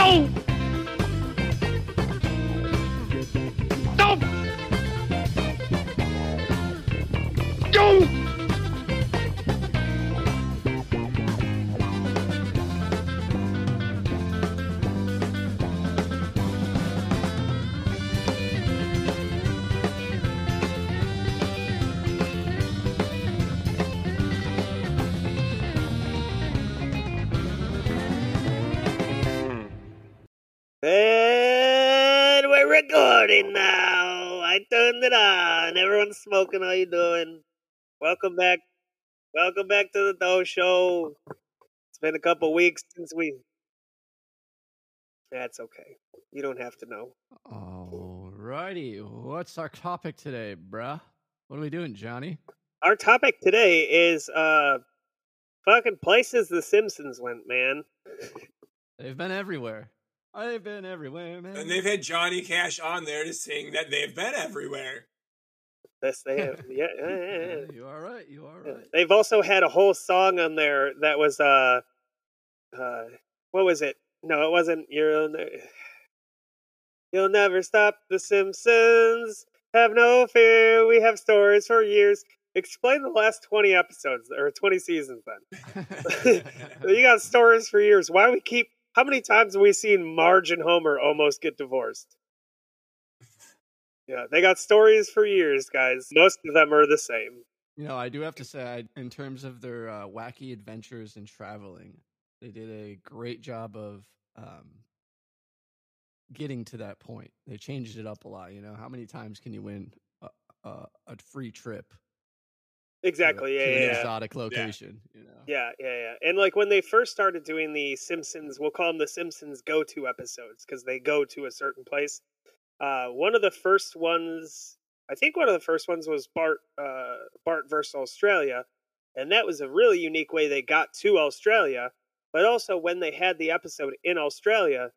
No! It on. Everyone's smoking. How you doing? Welcome back. Welcome back to the Doh Show. It's been a couple weeks since we. That's okay. You don't have to know. Alrighty, what's our topic today, bruh? What are we doing, Jonny? Our topic today is uh, fucking places the Simpsons went, man. They've been everywhere. They've been everywhere, man. And they've had Johnny Cash on there to sing that they've been everywhere. This they have. Yeah, yeah, yeah, yeah. Yeah, you are right. You are Yeah. right. They've also had a whole song on there that was uh uh what was it? No, it wasn't you'll ne- You'll never stop the Simpsons. Have no fear, we have stories for years. Explain the last 20 episodes or 20 seasons then. you got stories for years. Why we keep how many times have we seen Marge and Homer almost get divorced? Yeah, they got stories for years, guys. Most of them are the same. you know, I do have to say, I, in terms of their uh, wacky adventures and traveling, they did a great job of um, getting to that point. They changed it up a lot. You know, how many times can you win a, a, a free trip? to Exactly. Yeah, to yeah, an yeah. exotic location. Yeah, yeah, yeah. And like when they first started doing the Simpsons, we'll call them the Simpsons go to episodes because they go to a certain place. Uh, one of the first ones, I think one of the first ones was Bart, uh, Bart versus Australia. And that was a really unique way they got to Australia. But also when they had the episode in Australia,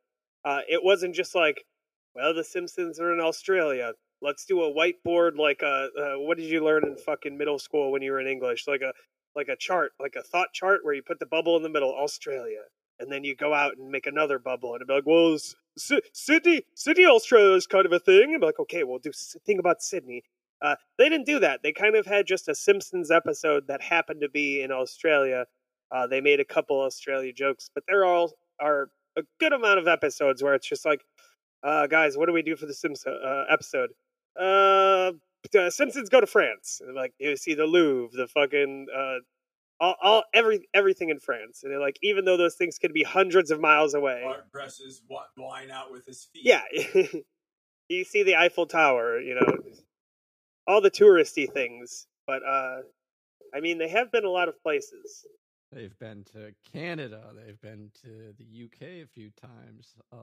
uh, it wasn't just like, well, the Simpsons are in Australia. Let's do a whiteboard like a, uh, what did you learn in fucking middle school when you were in English? Like a, like a chart, like a thought chart where you put the bubble in the middle, Australia, and then you go out and make another bubble, and it'd be like, well, Sydney, Sydney, Australia is kind of a thing. And be like, okay, we'll do thing about Sydney. Uh, they didn't do that. They kind of had just a Simpsons episode that happened to be in Australia. Uh, they made a couple Australia jokes, but there all are a good amount of episodes where it's just like, uh, guys, what do we do for the Simpsons uh, episode? Uh, Simpsons go to France. And like you see the Louvre, the fucking uh, all, all every everything in France, and they're like even though those things could be hundreds of miles away, Bart presses wa- wine out with his feet. yeah, you see the Eiffel Tower, you know, all the touristy things. But uh, I mean, they have been a lot of places. they've been to Canada. They've been to the UK a few times. Uh,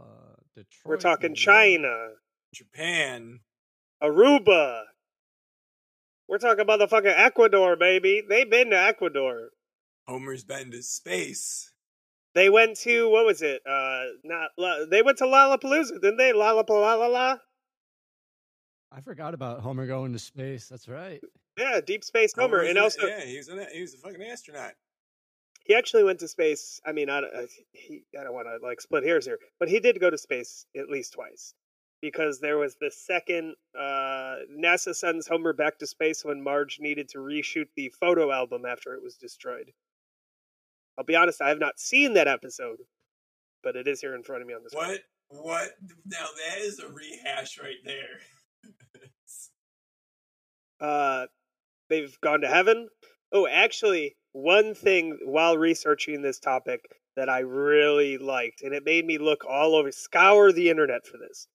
Detroit. We're talking China, Japan. Aruba. We're talking motherfucking Ecuador, baby. They've been to Ecuador. Homer's been to space. They went to what was it? Uh, not they went to Lollapalooza, didn't they? Lollapalooza. I forgot about Homer going to space. That's right. Yeah, Deep Space Homer, was and an- also yeah, he was an, he was a fucking astronaut. he actually went to space. I mean, I, don't- uh, he, I don't want to like split hairs here, but he did go to space at least twice because there was the second uh, NASA sends Homer back to space when Marge needed to reshoot the photo album after it was destroyed. I'll be honest, I have not seen that episode, but it is here in front of me on this. What? What? Now that is a rehash right there. uh they've gone to heaven oh actually one thing while researching this topic that i really liked and it made me look all over scour the internet for this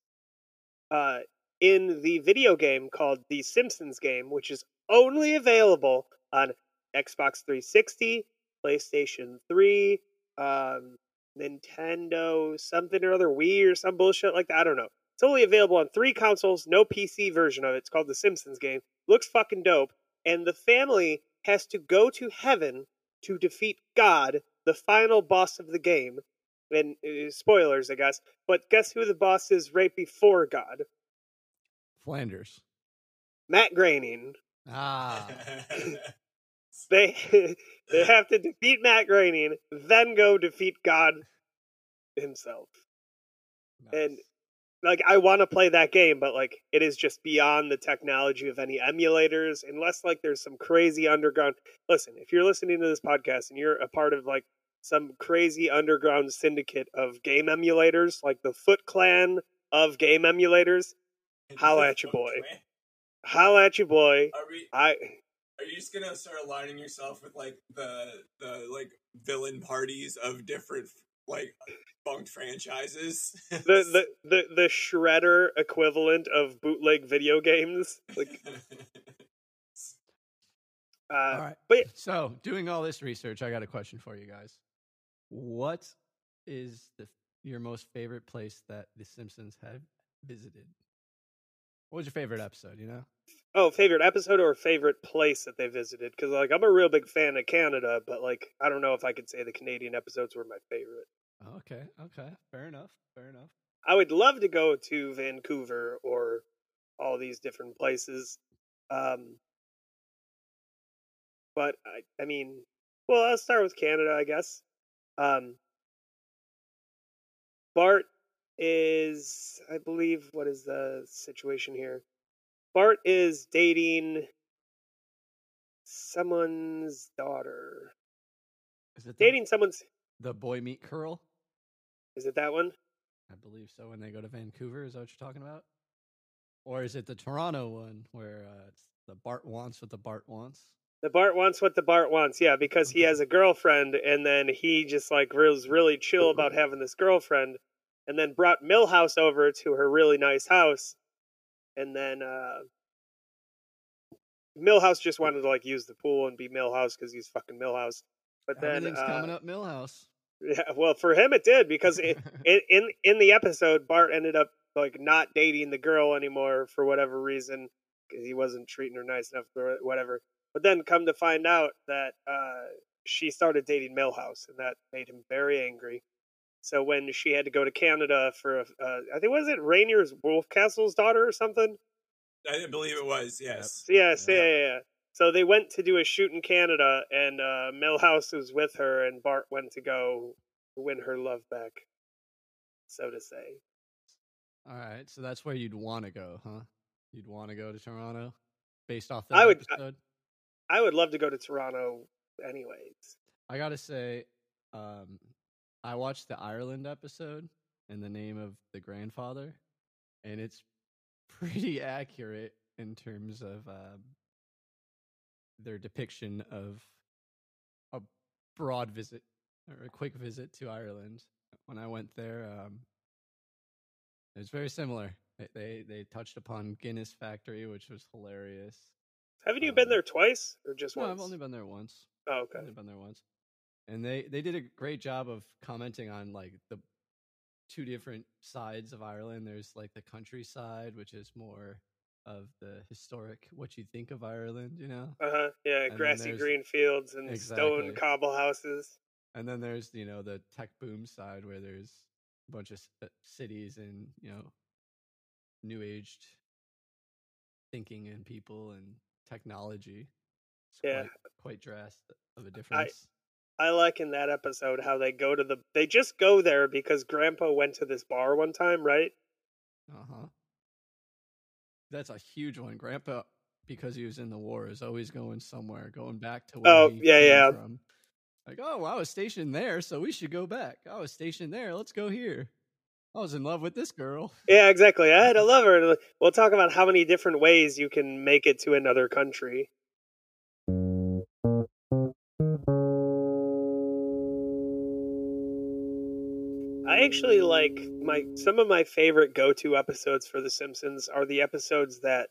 uh in the video game called the simpsons game which is only available on xbox 360 playstation 3 um nintendo something or other wii or some bullshit like that i don't know it's only available on three consoles no pc version of it it's called the simpsons game looks fucking dope. And the family has to go to heaven to defeat God, the final boss of the game. And uh, spoilers, I guess. But guess who the boss is right before God? Flanders. Matt Groening. Ah. They they have to defeat Matt Groening, then go defeat God himself. And- like I want to play that game, but like it is just beyond the technology of any emulators, unless like there's some crazy underground. Listen, if you're listening to this podcast and you're a part of like some crazy underground syndicate of game emulators, like the Foot Clan of game emulators, Holla at your boy. holla at you, boy. Are we? I Are you just gonna start aligning yourself with like the the like villain parties of different like bunked franchises? the the the, the shredder equivalent of bootleg video games, like uh, all right. but- so doing all this research, I got a question for you guys. What is the your most favorite place that The Simpsons have visited? What was your favorite episode? You know. Oh, favorite episode or favorite place that they visited? Because like I'm a real big fan of Canada, but like I don't know if I could say the Canadian episodes were my favorite. Okay. Okay. Fair enough. Fair enough. I would love to go to Vancouver or all these different places, um, but I, I mean, well, I'll start with Canada, I guess. Um, Bart is, I believe, what is the situation here? Bart is dating someone's daughter. Is it the, Dating someone's. the boy meet curl? Is it that one? I believe so. When they go to Vancouver, is that what you're talking about? Or is it the Toronto one where uh, it's the Bart wants what the Bart wants? The Bart wants what the Bart wants, yeah, because he has a girlfriend, and then he just like was really chill about having this girlfriend, and then brought Milhouse over to her really nice house, and then uh Milhouse just wanted to like use the pool and be Milhouse because he's fucking Milhouse. But then, uh, coming up Milhouse. yeah, well, for him it did because it, in, in in the episode, Bart ended up like not dating the girl anymore for whatever reason because he wasn't treating her nice enough or whatever. But then come to find out that uh, she started dating Milhouse, and that made him very angry. So when she had to go to Canada for, a, uh, I think was it Rainier's Wolfcastle's daughter or something. I didn't believe it was. Yes. So, yes, yeah, Yeah. yeah, yeah. So they went to do a shoot in Canada, and uh, Milhouse was with her, and Bart went to go win her love back, so to say. All right, so that's where you'd want to go, huh? You'd want to go to Toronto, based off that I would- episode. I would love to go to Toronto, anyways. I gotta say, um, I watched the Ireland episode in the name of the grandfather, and it's pretty accurate in terms of um, their depiction of a broad visit or a quick visit to Ireland. When I went there, um, it was very similar. They, they they touched upon Guinness Factory, which was hilarious. Haven't you been Um, there twice or just No, once? I've only been there once. Oh, okay. Only been there once, and they they did a great job of commenting on like the two different sides of Ireland. There's like the countryside, which is more of the historic what you think of Ireland, you know, Uh huh. Yeah, then grassy green fields and stone cobble houses. and then there's you know the tech boom side where there's a bunch of uh, cities and you know new aged thinking and people and technology. It's Yeah. quite, quite drastic of a difference. I like in that episode how they go to the. They just go there because Grandpa went to this bar one time, right? Uh huh. That's a huge one. Grandpa, because he was in the war, is always going somewhere, going back to where Oh, he yeah, came yeah. from. Like, oh, I was stationed there, so we should go back. I was stationed there. Let's go here. I was in love with this girl. Yeah, exactly. I had a lover. We'll talk about how many different ways you can make it to another country. I actually like my some of my favorite go-to episodes for The Simpsons are the episodes that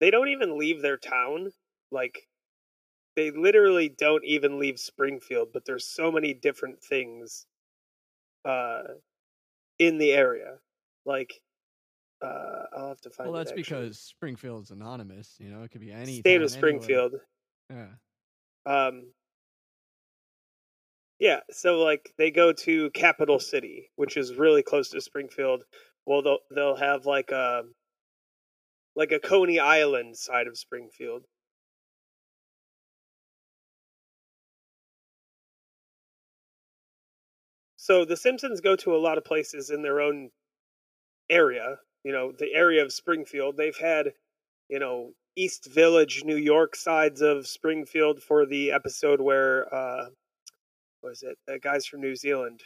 they don't even leave their town. Like they literally don't even leave Springfield, but there's so many different things uh in the area. Like uh I'll have to find Well, that's actually. because Springfield's anonymous. You know, it could be any state of anywhere. Springfield. Yeah. Um, yeah, so like they go to Capital City, which is really close to Springfield. Well, they'll they'll have like a like a Coney Island side of Springfield. So the Simpsons go to a lot of places in their own area, you know, the area of Springfield. They've had, you know, East Village, New York sides of Springfield for the episode where uh was it? The guys from New Zealand.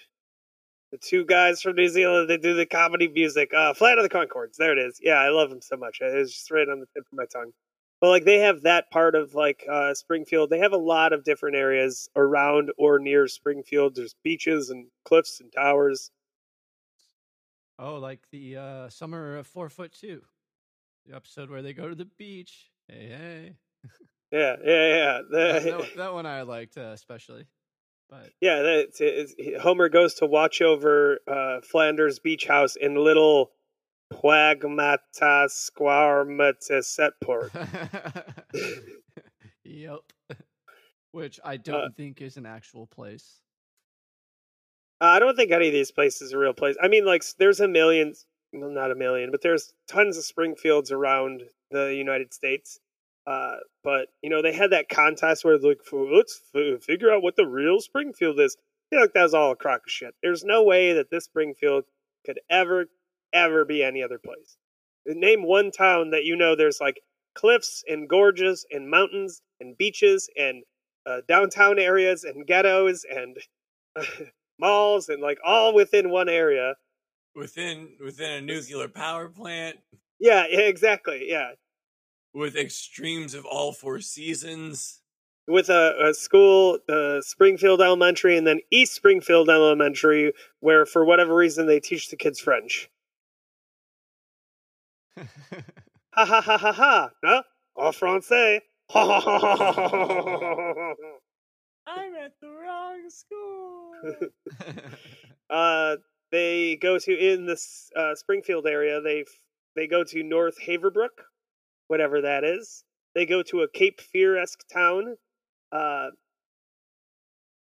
The two guys from New Zealand that do the comedy music. Uh Flight of the Conchords. There it is. Yeah, I love them so much. It was just right on the tip of my tongue. But like they have that part of like uh Springfield. They have a lot of different areas around or near Springfield. There's beaches and cliffs and towers. Oh, like the uh, summer of four foot two, the episode where they go to the beach. Hey, hey. Yeah, yeah, yeah. that, that, that one I liked uh, especially. But Yeah, that's it's, Homer goes to watch over uh, Flanders Beach House in little Squarmata Setport. yep. Which I don't think is an actual place. I don't think any of these places are real place. I mean, like, there's a million, well, not a million, but there's tons of Springfields around the United States. Uh, but you know, they had that contest where like, let's f- figure out what the real Springfield is. I feel like that was all a crock of shit. There's no way that this Springfield could ever, ever be any other place. Name one town that you know there's like cliffs and gorges and mountains and beaches and uh, downtown areas and ghettos and malls and like all within one area. within within a nuclear power plant Yeah, yeah, exactly. Yeah, with extremes of all four seasons. with a, a school, uh, Springfield Elementary, and then East Springfield Elementary, where for whatever reason they teach the kids French. Ha ha ha ha ha! No, en français. I'm at the wrong school. uh, they go to in this uh, Springfield area. They they go to North Haverbrook, whatever that is. They go to a Cape Fear esque town. Uh,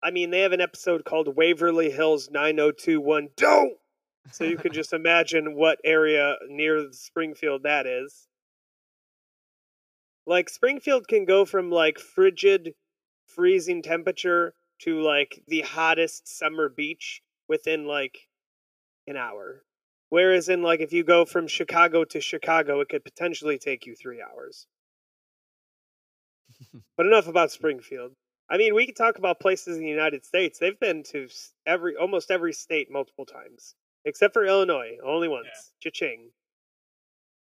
I mean, they have an episode called Waverly Hills 9021. Don't! So you can just imagine what area near Springfield that is. Like, Springfield can go from like frigid, freezing temperature to like the hottest summer beach within like an hour. Whereas in like if you go from Chicago to Chicago, it could potentially take you three hours. but enough about Springfield. I mean, we could talk about places in the United States. They've been to every almost every state multiple times, except for Illinois, only once. Cha-ching.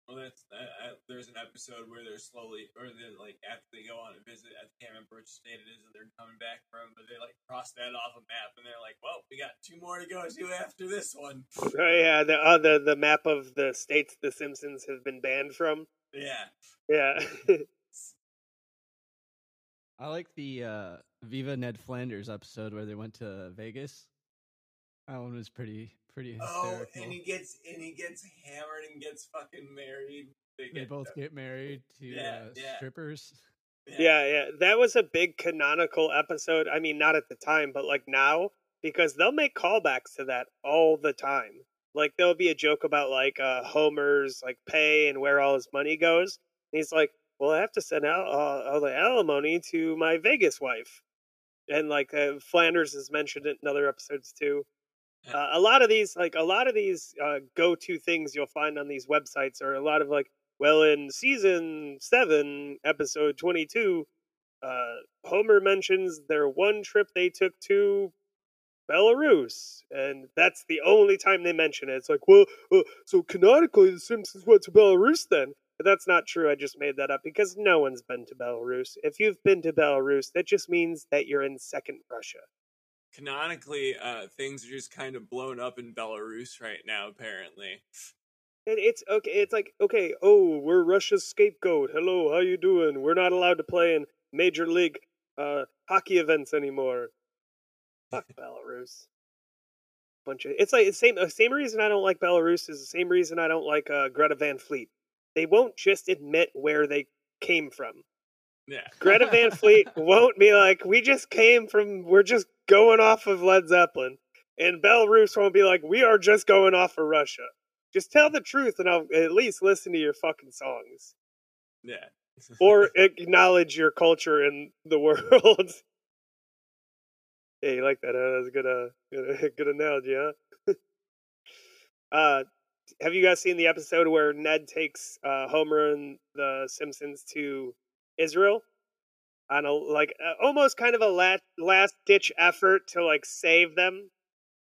Well, that's uh, uh, there's an episode where they're slowly, or they like after they go on a visit, I can't remember which state it is that they're coming back from, but they like cross that off a map, and they're like, "Well, we got two more to go to after this one." Oh yeah, the uh, the the map of the states the Simpsons have been banned from. Yeah, Yeah. I like the uh, Viva Ned Flanders episode where they went to Vegas. That one was pretty pretty hysterical. Oh, and he gets and he gets hammered and gets fucking married. They, they get, both get married to Yeah, uh, yeah. strippers. Yeah, yeah. That was a big canonical episode. I mean, not at the time, but like now, because they'll make callbacks to that all the time. Like there'll be a joke about like uh Homer's like pay and where all his money goes. And he's like, "Well, I have to send out uh, all the alimony to my Vegas wife." And like uh, Flanders has mentioned it in other episodes too. Uh, a lot of these, like a lot of these uh, go-to things you'll find on these websites are a lot of like, well, in season seven, episode twenty-two, uh, Homer mentions their one trip they took to Belarus, and that's the only time they mention it. It's like, well, uh, so canonically, the Simpsons went to Belarus then. But that's not true. I just made that up because no one's been to Belarus. If you've been to Belarus, that just means that you're in second Russia. Canonically, uh, things are just kind of blown up in Belarus right now. Apparently, And it's okay. It's like okay. Oh, we're Russia's scapegoat. Hello, how you doing? We're not allowed to play in major league uh, hockey events anymore. Fuck Belarus. Bunch of it's like the same uh, same reason I don't like Belarus is the same reason I don't like uh, Greta Van Fleet. They won't just admit where they came from. yeah. Greta Van Fleet won't be like, we just came from, we're just going off of Led Zeppelin. And Belarus won't be like, we are just going off of Russia. Just tell the truth and I'll at least listen to your fucking songs. Yeah. Or acknowledge your culture in the world. yeah, you like that, huh? That's a good, uh, good, good analogy, huh? uh, have you guys seen the episode where Ned takes uh, Homer and the Simpsons to Israel on a like uh, almost kind of a last last ditch effort to like save them?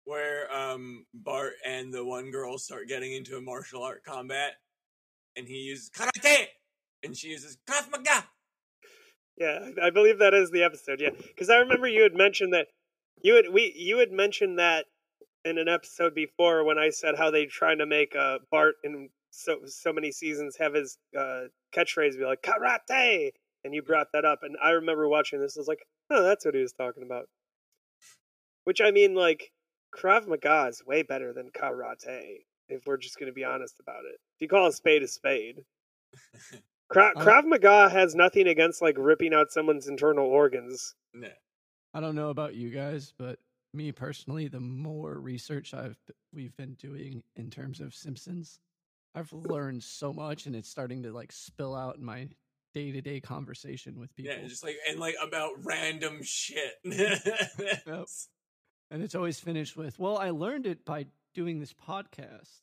Where um Bart and the one girl start getting into a martial art combat, and he uses karate, and she uses krav maga. Yeah, I believe that is the episode. Yeah, because I remember you had mentioned that you had we you had mentioned that in an episode before when I said how they trying to make uh, Bart in so so many seasons have his uh, catchphrase be like karate, and you brought that up, and I remember watching this. I was like, oh, that's what he was talking about. Which I mean, like Krav Maga is way better than karate. If we're just going to be honest about it, if you call a spade a spade. Krav, Krav Maga has nothing against like ripping out someone's internal organs. No. I don't know about you guys, but me personally, the more research I've we've been doing in terms of Simpsons, I've learned so much, and it's starting to like spill out in my day to day conversation with people. Yeah, just like and like about random shit. and it's always finished with, "Well, I learned it by doing this podcast."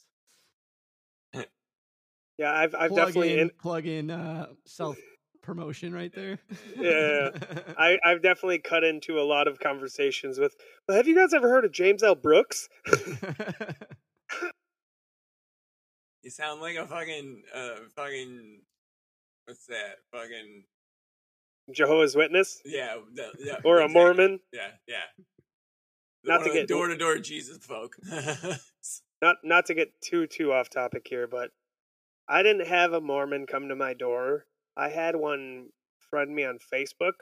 Yeah, I've I've plug definitely in, in, plug in uh, self promotion right there. Yeah, I I've definitely cut into a lot of conversations with. Well, have you guys ever heard of James L. Brooks? You sound like a fucking uh fucking what's that? Fucking Jehovah's Witness yeah, the- yeah or a exactly. Mormon? Yeah, yeah. Not to get- door to door Jesus folk. Not not to get too too off topic here, but I didn't have a Mormon come to my door. I had one friend me on Facebook,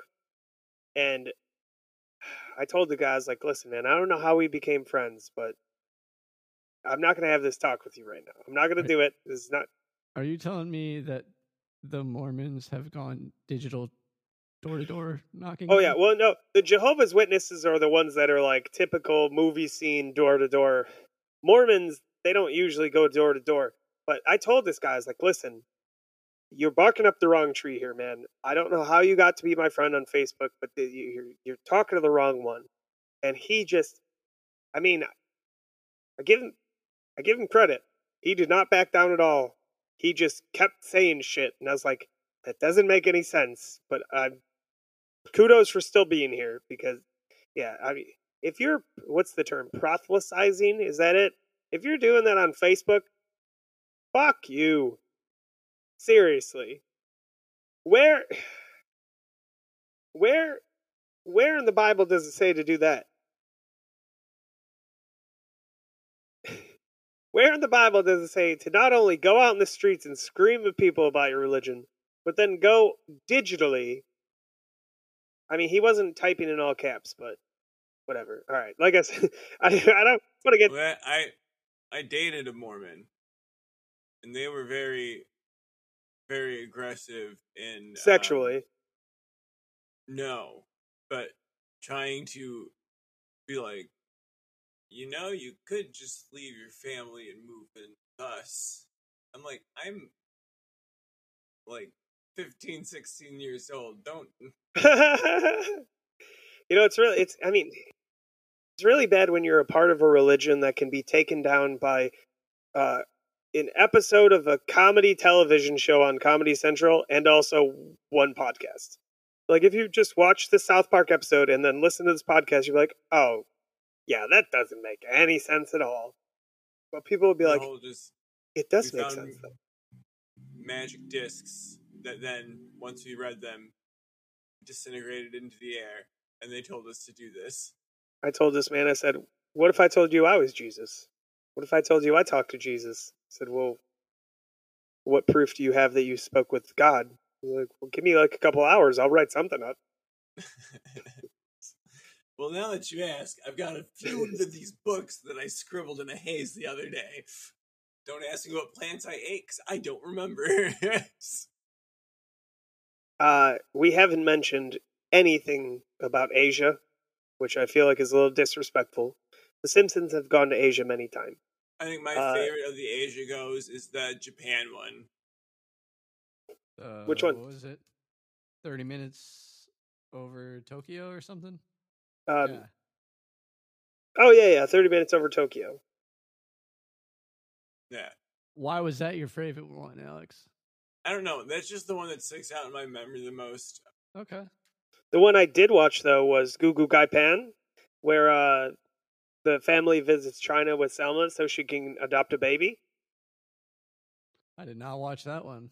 and I told the guys like, "Listen, man, I don't know how we became friends, but I'm not gonna have this talk with you right now. I'm not gonna Right. do it. This is not Are you telling me that the Mormons have gone digital door to door knocking? Oh yeah, well no, the Jehovah's Witnesses are the ones that are like typical movie scene door to door. Mormons, they don't usually go door to door. But I told this guy, I was like, listen, you're barking up the wrong tree here, man. I don't know how you got to be my friend on Facebook, but the- you're you're talking to the wrong one. And he just, I mean, I give him, I give him credit. He did not back down at all. He just kept saying shit, and I was like, that doesn't make any sense. But I'm kudos for still being here because yeah i mean if you're what's the term proselytizing is that it? If you're doing that on facebook fuck you. Seriously. Where where where in the bible does it say to do that where in the bible does it say to not only go out in the streets and scream at people about your religion but then go digitally I mean, he wasn't typing in all caps, but whatever. All right, like I said, I, I don't want to get. Well, I I dated a Mormon, and they were very, very aggressive in um, Sexually, no, but trying to be like, you know, you could just leave your family and move in with us. I'm like, I'm like 15, 16 years old. Don't. you know, it's really, it's. I mean, it's really bad when you're a part of a religion that can be taken down by uh, an episode of a comedy television show on Comedy Central and also one podcast. Like, if you just watch the South Park episode and then listen to this podcast, you're like, oh, yeah, that doesn't make any sense at all. But people would be like, just it does make sense, though. magic discs that then, once we read them, disintegrated into the air, and they told us to do this. I told this man, I said, What if I told you I was Jesus? What if I told you I talked to Jesus? I said, Well, what proof do you have that you spoke with God? He's like, Well, give me like a couple hours. I'll write something up. well, now that you ask, I've got a few of these books that I scribbled in a haze the other day. Don't ask me what plants I ate, 'cause I don't remember. Uh, we haven't mentioned anything about Asia, which I feel like is a little disrespectful. The Simpsons have gone to Asia many times. I think my Uh, favorite of the Asia goes is the Japan one. Uh, Which one? What was it? Thirty minutes over Tokyo or something? Um, yeah. Oh, yeah, yeah, 30 minutes over Tokyo. Yeah, why was that your favorite one, Alex? I don't know. That's just the one that sticks out in my memory the most. Okay. The one I did watch though was Goo Goo Gai Pan, where uh, the family visits China with Selma so she can adopt a baby. I did not watch that one.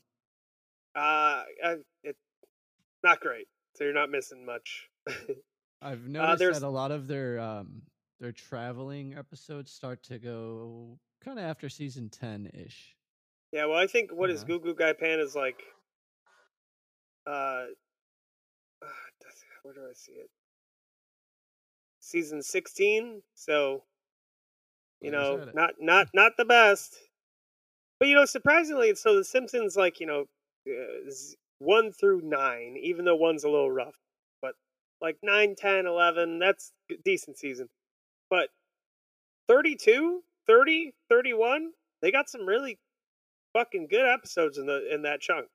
Uh, it's not great, so you're not missing much. I've noticed there's- that a lot of their um their traveling episodes start to go kind of after season 10 ish. yeah, well, I think what is Yeah. Goo Goo Gai Pan is like. Uh, where do I see it? Season sixteen, so you know, not not not the best. But you know, surprisingly, so the Simpsons, like you know, uh, one through nine, even though one's a little rough, like 9, 10, 11, that's decent season. But 32, 30, 31, they got some really fucking good episodes in the in that chunk.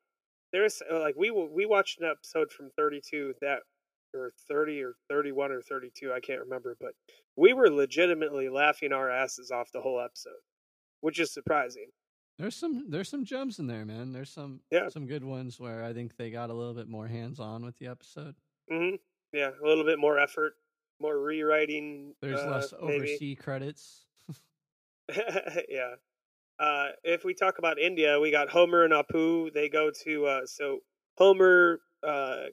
There's uh, like we we watched an episode from 32 that or 30 or 31 or 32, I can't remember, but we were legitimately laughing our asses off the whole episode, which is surprising. There's some there's some gems in there, man. There's some Yeah. some good ones where I think they got a little bit more hands on with the episode. hmm Yeah, a little bit more effort, more rewriting. There's uh, less maybe. overseas credits. yeah. Uh, if we talk about India, we got Homer and Apu. They go to uh, so Homer uh,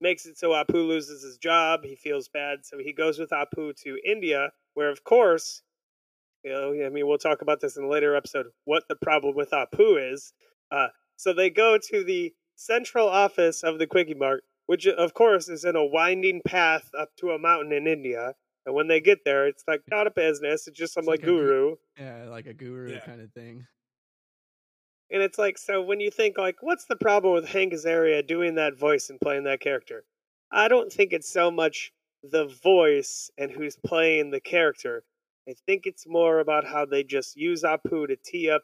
makes it so Apu loses his job. He feels bad, so he goes with Apu to India, where of course, you know, I mean, we'll talk about this in a later episode. What the problem with Apu is. Uh, so they go to the central office of the Quickie Mart, which of course is in a winding path up to a mountain in India. And when they get there, it's like not a business; it's just some It's like like a guru. yeah, like a guru Yeah. kind of thing. And it's like, so when you think like, what's the problem with Hank Azaria doing that voice and playing that character? I don't think it's so much the voice and who's playing the character. I think it's more about how they just use Apu to tee up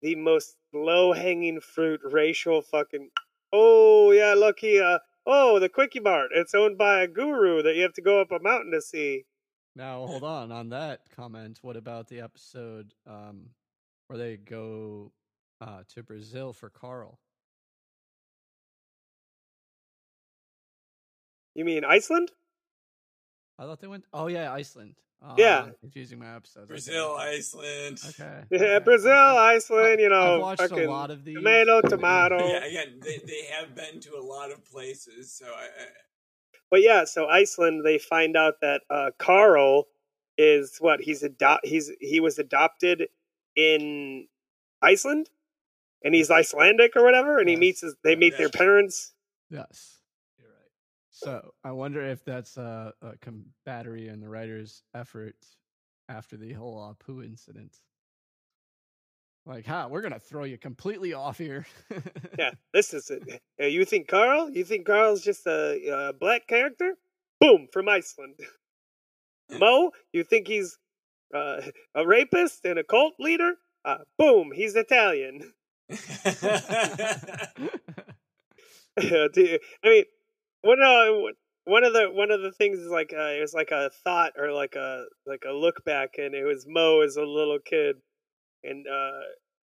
the most low hanging fruit racial fucking. Oh yeah, look here. Oh, the Quickie Mart. It's owned by a guru that you have to go up a mountain to see. Now, hold on. On that comment, what about the episode um, where they go uh, to Brazil for Carl? You mean Iceland? I thought they went. Oh yeah, Iceland. Oh, Yeah. I'm confusing my episodes. Brazil, okay. Iceland. Okay. Yeah, okay, Brazil. Iceland. You know, I've watched a lot of these. tomato, tomato. Yeah, again, they, they have been to a lot of places, so I, I But yeah, so Iceland, they find out that uh, Carl is what he's adopt he's he was adopted in Iceland, and he's Icelandic or whatever, and he meets his they meet their parents. Yes, you're right. So I wonder if that's a, a combattery in the writer's effort after the whole Apu incident. Like, ha, we're gonna throw you completely off here. Yeah, this is it. You think Carl? You think Carl's just a, a black character? Boom, from Iceland. Moe, you think he's uh, a rapist and a cult leader? Uh, boom, he's Italian. Do you- I mean, one of one of the one of the things is like uh, it was like a thought or like a like a look back, and it was Moe as a little kid, and uh,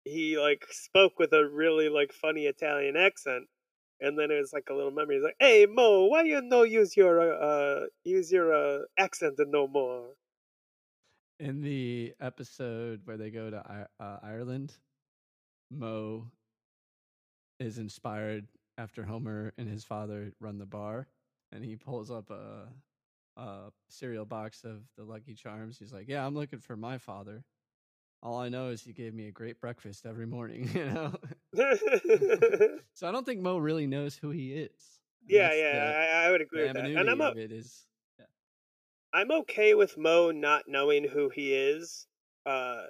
he like spoke with a really like funny Italian accent, and then it was like a little memory. He's like, "Hey Moe, why you no use your uh, uh use your uh, accent no more?" in the episode where they go to uh, Ireland, Moe is inspired after Homer and his father run the bar, and he pulls up a, a cereal box of the Lucky Charms. He's like, "Yeah, I'm looking for my father. All I know is he gave me a great breakfast every morning." You know, so I don't think Moe really knows who he is. And yeah, yeah, the- I, I would agree with that, and I'm of it is I'm okay with Moe not knowing who he is. Uh,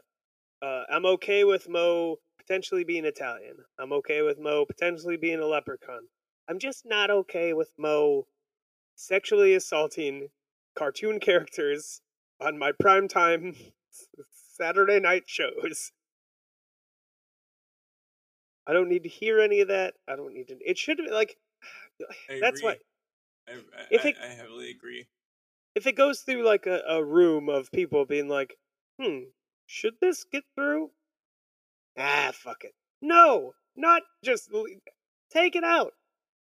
uh, I'm okay with Moe potentially being Italian. I'm okay with Moe potentially being a leprechaun. I'm just not okay with Moe sexually assaulting cartoon characters on my primetime Saturday night shows. I don't need to hear any of that. I don't need to. It should be like. I That's agree. what I, I, If it- I, heavily agree. if it goes through like a, a room of people being like, hmm, should this get through? Ah, fuck it. No, not just take it out.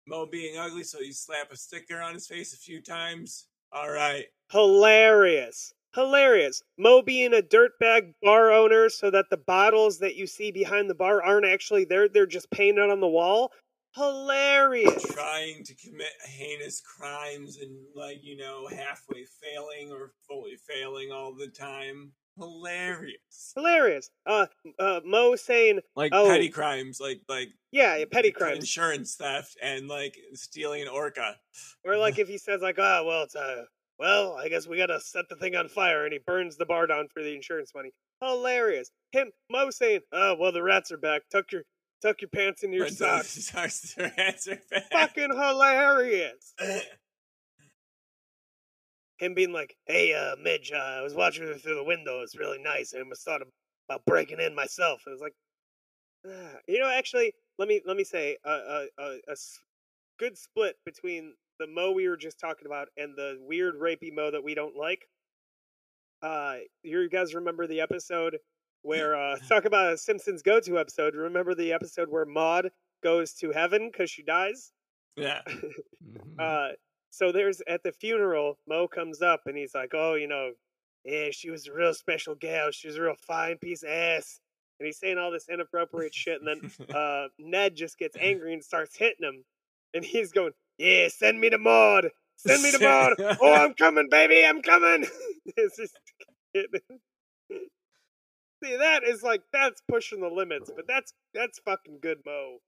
Moe being ugly, so you slap a sticker on his face a few times. All right. Hilarious. Hilarious. Moe being a dirtbag bar owner so that the bottles that you see behind the bar aren't actually there, they're just painted on the wall. Hilarious. Trying to commit heinous crimes and, like, you know, halfway failing or fully failing all the time. Hilarious. Hilarious. Uh, uh, Moe saying, Like Oh. petty crimes, like like yeah, petty like crimes. insurance theft, and like stealing an orca. Or like if he says like, oh well, it's uh, well, I guess we gotta set the thing on fire, and he burns the bar down for the insurance money. Hilarious. Him, Moe saying, oh well, the rats are back. Tuck your tuck your pants into your socks. socks their hands are back. Fucking hilarious. Him being like, hey, uh, Midge, uh, I was watching it through the window. It's really nice. I almost thought about breaking in myself. It was like, ah. you know, actually, let me let me say a a good split between the Moe we were just talking about and the weird rapey Moe that we don't like. Uh, you guys remember the episode where uh, talk about a Simpsons go-to episode? Remember the episode where Maud goes to heaven because she dies? yeah. Mhm. Uh, so there's at the funeral, Moe comes up and he's like, "Oh, you know, yeah, she was a real special gal. She was a real fine piece of ass." And he's saying all this inappropriate shit, and then uh, Ned just gets angry and starts hitting him, and he's going, "Yeah, send me to Maud, send me to Maud. oh, I'm coming, baby, I'm coming." it's just, see, that is like that's pushing the limits, but that's that's fucking good, Moe.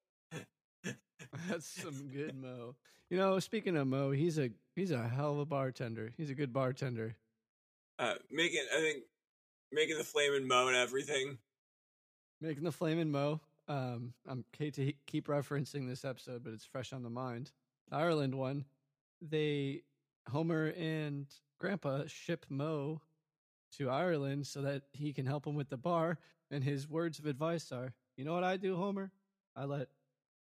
That's some good Moe. You know, speaking of Moe, he's a he's a hell of a bartender. He's a good bartender. uh, making I think making the flaming Moe and everything. Making the flaming Moe. Um, I'm hate to he- keep referencing this episode, but it's fresh on the mind. The Ireland one. They Homer and Grandpa ship Moe to Ireland so that he can help him with the bar. And his words of advice are, "You know what I do, Homer? I let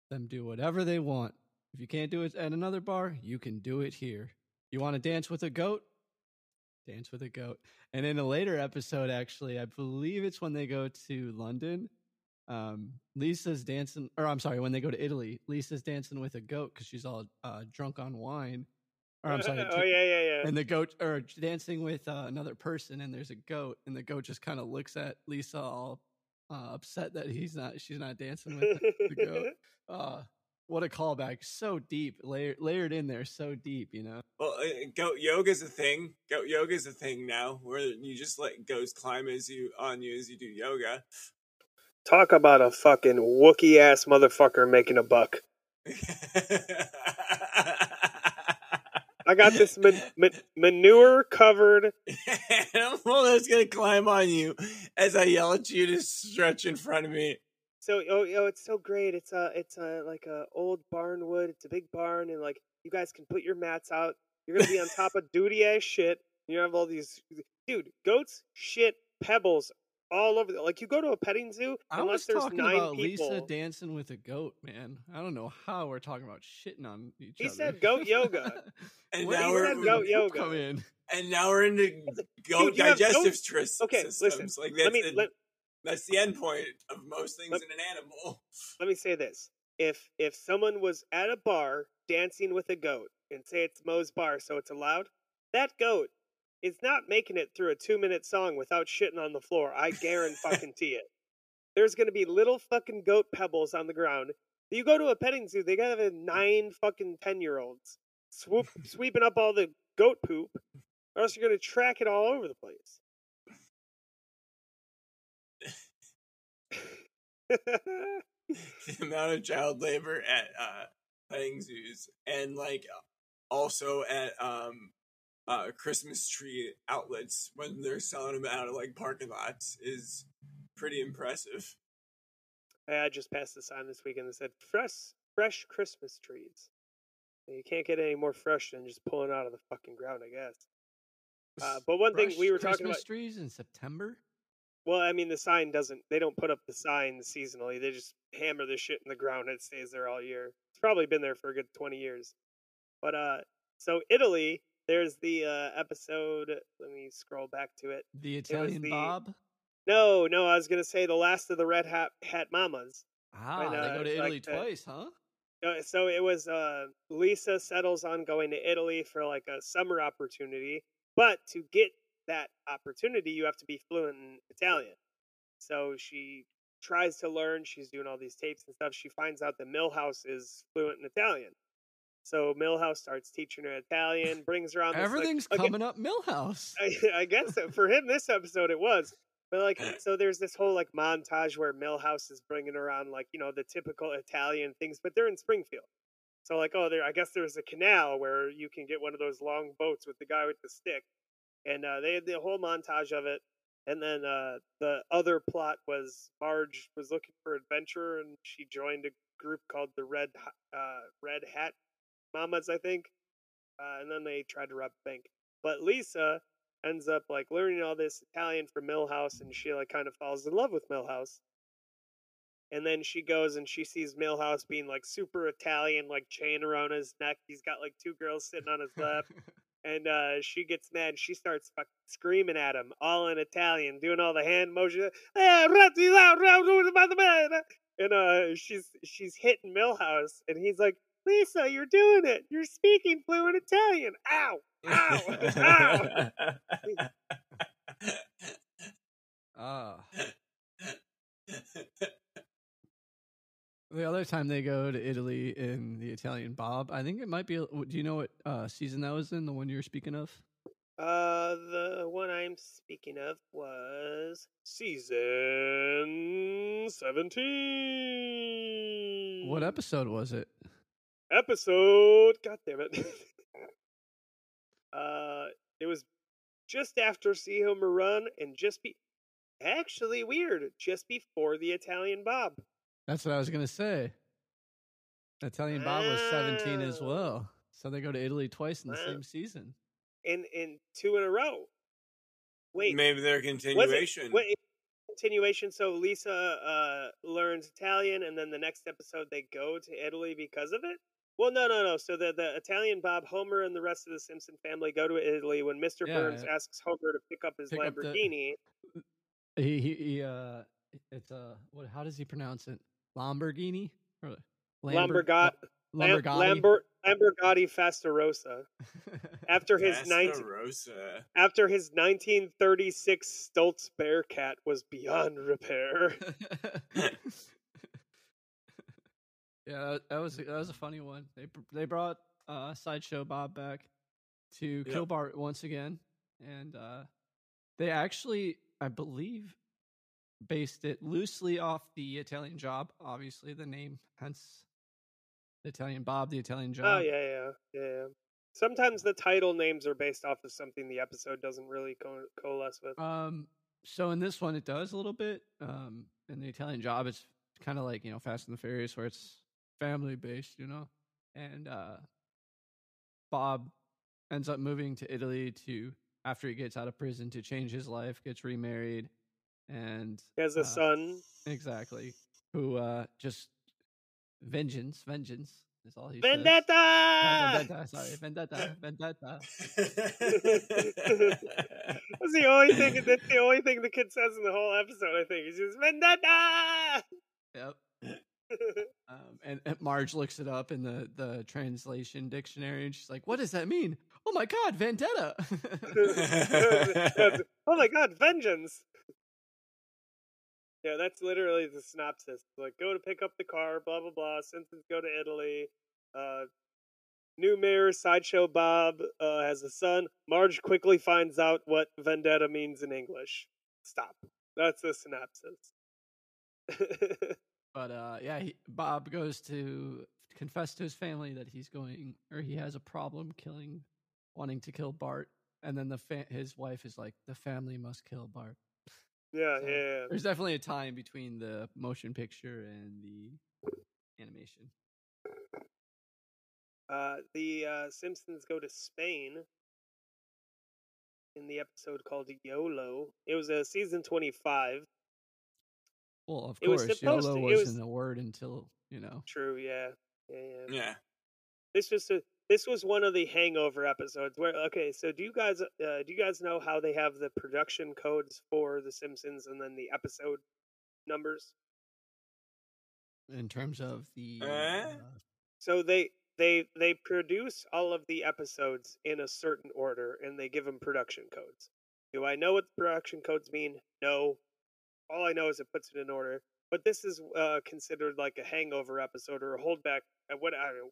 them do whatever they want. If you can't do it at another bar, you can do it here. You want to dance with a goat? Dance with a goat." And in a later episode, actually, I believe it's when they go to London. Um, Lisa's dancing, or I'm sorry, when they go to Italy, Lisa's dancing with a goat because she's all uh, drunk on wine. Or I'm sorry, oh yeah, yeah, yeah. and the goat, or dancing with uh, another person, and there's a goat, and the goat just kind of looks at Lisa all uh, upset that he's not, she's not dancing with the goat. What a callback! So deep, layered, layered in there, so deep, you know. Well, uh, goat yoga's a thing. Goat yoga's a thing now, where you just let goats climb as you on you as you do yoga. Talk about a fucking Wookie ass motherfucker making a buck. I got this man- man- manure covered. animal that's gonna climb on you as I yell at you to stretch in front of me. So oh, oh it's so great. It's a it's a like a old barn wood. It's a big barn, and like you guys can put your mats out. You're gonna be on top of duty ass shit. You have all these dude goats shit pebbles all over. The, like you go to a petting zoo I unless was there's talking nine about people. Lisa dancing with a goat, man. I don't know how we're talking about shitting on each He other. He said goat yoga. And Where now we're said goat yoga. come in. and now we're into goat Dude, you digestive goats- tris- Okay, systems. listen, Like let that's me the, let, that's the end point of most things Let- in an animal. let me say this: if if someone was at a bar dancing with a goat, and say it's Moe's bar, so it's allowed, that goat is not making it through a two minute song without shitting on the floor. I guarantee it. There's gonna be little fucking goat pebbles on the ground. You go to a petting zoo, they gotta have mm. nine fucking ten year olds swoop sweeping up all the goat poop, or else you're gonna track it all over the place. the amount of child labor at uh, petting zoos and like also at um uh Christmas tree outlets when they're selling them out of like parking lots is pretty impressive. I just passed the sign this weekend that said fresh fresh Christmas trees. You can't get any more fresh than just pulling out of the fucking ground, I guess. Uh, but one thing we were talking about, trees in September. Well, I mean, the sign doesn't, they don't put up the sign seasonally. They just hammer the shit in the ground and it stays there all year. It's probably been there for a good 20 years. But, uh, so Italy, there's the uh, episode, let me scroll back to it. The Italian the- Bob. No, no, I was gonna say the last of the Red Hat, Hat Mamas. Ah, When, they uh, go to like Italy the- twice, huh? Uh, so it was uh, Lisa settles on going to Italy for like a summer opportunity, but to get that opportunity, you have to be fluent in Italian. So she tries to learn. She's doing all these tapes and stuff. She finds out that Milhouse is fluent in Italian. So Milhouse starts teaching her Italian, brings her on. This, like- Everything's again, coming up Milhouse. I, I guess so. for him this episode it was but like so there's this whole like montage where milhouse is bringing around like you know the typical italian things but they're in springfield so like oh there i guess there's a canal where you can get one of those long boats with the guy with the stick and uh, they had the whole montage of it and then uh, the other plot was marge was looking for adventure and she joined a group called the red uh, red hat mamas i think uh, and then they tried to rob a bank but lisa ends up like learning all this Italian from Milhouse, and she like kind of falls in love with Milhouse. And then she goes and she sees Milhouse being like super Italian, like chain around his neck. He's got like two girls sitting on his lap, and uh, she gets mad. And she starts fucking screaming at him, all in Italian, doing all the hand motion. "Eh, ratti la, ra, ru, ba, da, ba, da." And uh, she's she's hitting Milhouse, and he's like, "Lisa, you're doing it. You're speaking fluent Italian. Ow, ow, ow." Ah. The other time they go to Italy in the Italian Bob, I think it might be. Do you know what uh, season that was in? The one you were speaking of? Uh, the one I'm speaking of was season seventeen. What episode was it? Episode. God damn it. uh, it was just after See Homer Run and just be. Actually, weird. Just before the Italian Bob. That's what I was gonna say. Italian Bob was seventeen as well, so they go to Italy twice in the Wow. same season. In in two in a row. Wait, Maybe their Was it- continuation. Wait, continuation. So Lisa uh, learns Italian, and then the next episode they go to Italy because of it. Well, no, no, no. So the the Italian Bob, Homer, and the rest of the Simpson family go to Italy when Mister Yeah, Burns yeah. asks Homer to pick up his Pick up the- Lamborghini. He he, he uh, it's uh, what? How does he pronounce it? Lamborghini or Lambert- Lamborghini, La- Lam- Lamborghini. Fastarossa. After his night, Rosa. after his 1936 Stutz Bearcat was beyond repair. yeah, that, was that was a funny one. They they brought uh, sideshow Bob back to kill Yep. Bart once again, and uh, they actually, I believe, based it loosely off the Italian Job. Obviously, the name, hence the Italian Bob, the Italian Job. Oh yeah, yeah, yeah. yeah. Sometimes the title names are based off of something the episode doesn't really co- coalesce with. Um, so in this one, it does a little bit. Um, in the Italian Job, it's kind of like you know Fast and the Furious, where it's family based, you know. And uh, Bob ends up moving to Italy to after he gets out of prison to change his life, gets remarried, and He has a uh, son. exactly who uh just vengeance, vengeance is all he says. Vendetta! Uh, vendetta, sorry, vendetta, vendetta. That's the only thing. That's the only thing the kid says in the whole episode. I think he's just vendetta. Yep. Um, and, and Marge looks it up in the, the translation dictionary and she's like, What does that mean? Oh my god, vendetta. Oh my god, vengeance! Yeah, that's literally the synopsis. Like, go to pick up the car, blah blah blah. Simpsons go to Italy. Uh, new mayor Sideshow Bob uh, has a son. Marge quickly finds out what vendetta means in English. Stop. That's the synopsis. but uh, yeah, he, Bob goes to confess to his family that he's going, or he has a problem killing, wanting to kill Bart. And then the fa- his wife is like, The family must kill Bart. Yeah, So, yeah, yeah. There's definitely a time between the motion picture and the animation. Uh, the uh, Simpsons go to Spain in the episode called YOLO. It was a season 25. Well, of It course, supposed YOLO to- it was- wasn't a word until, you know. True, yeah. Yeah, yeah. yeah. This was a, this was one of the hangover episodes where okay so do you guys uh, do you guys know how they have the production codes for the simpsons and then the episode numbers? In terms of the Eh? uh, so they they they produce all of the episodes in a certain order and they give them production codes. Do i know what the production codes mean? No. All i know is it puts it in order. But this is uh, considered like a hangover episode or a holdback uh, what I don't know,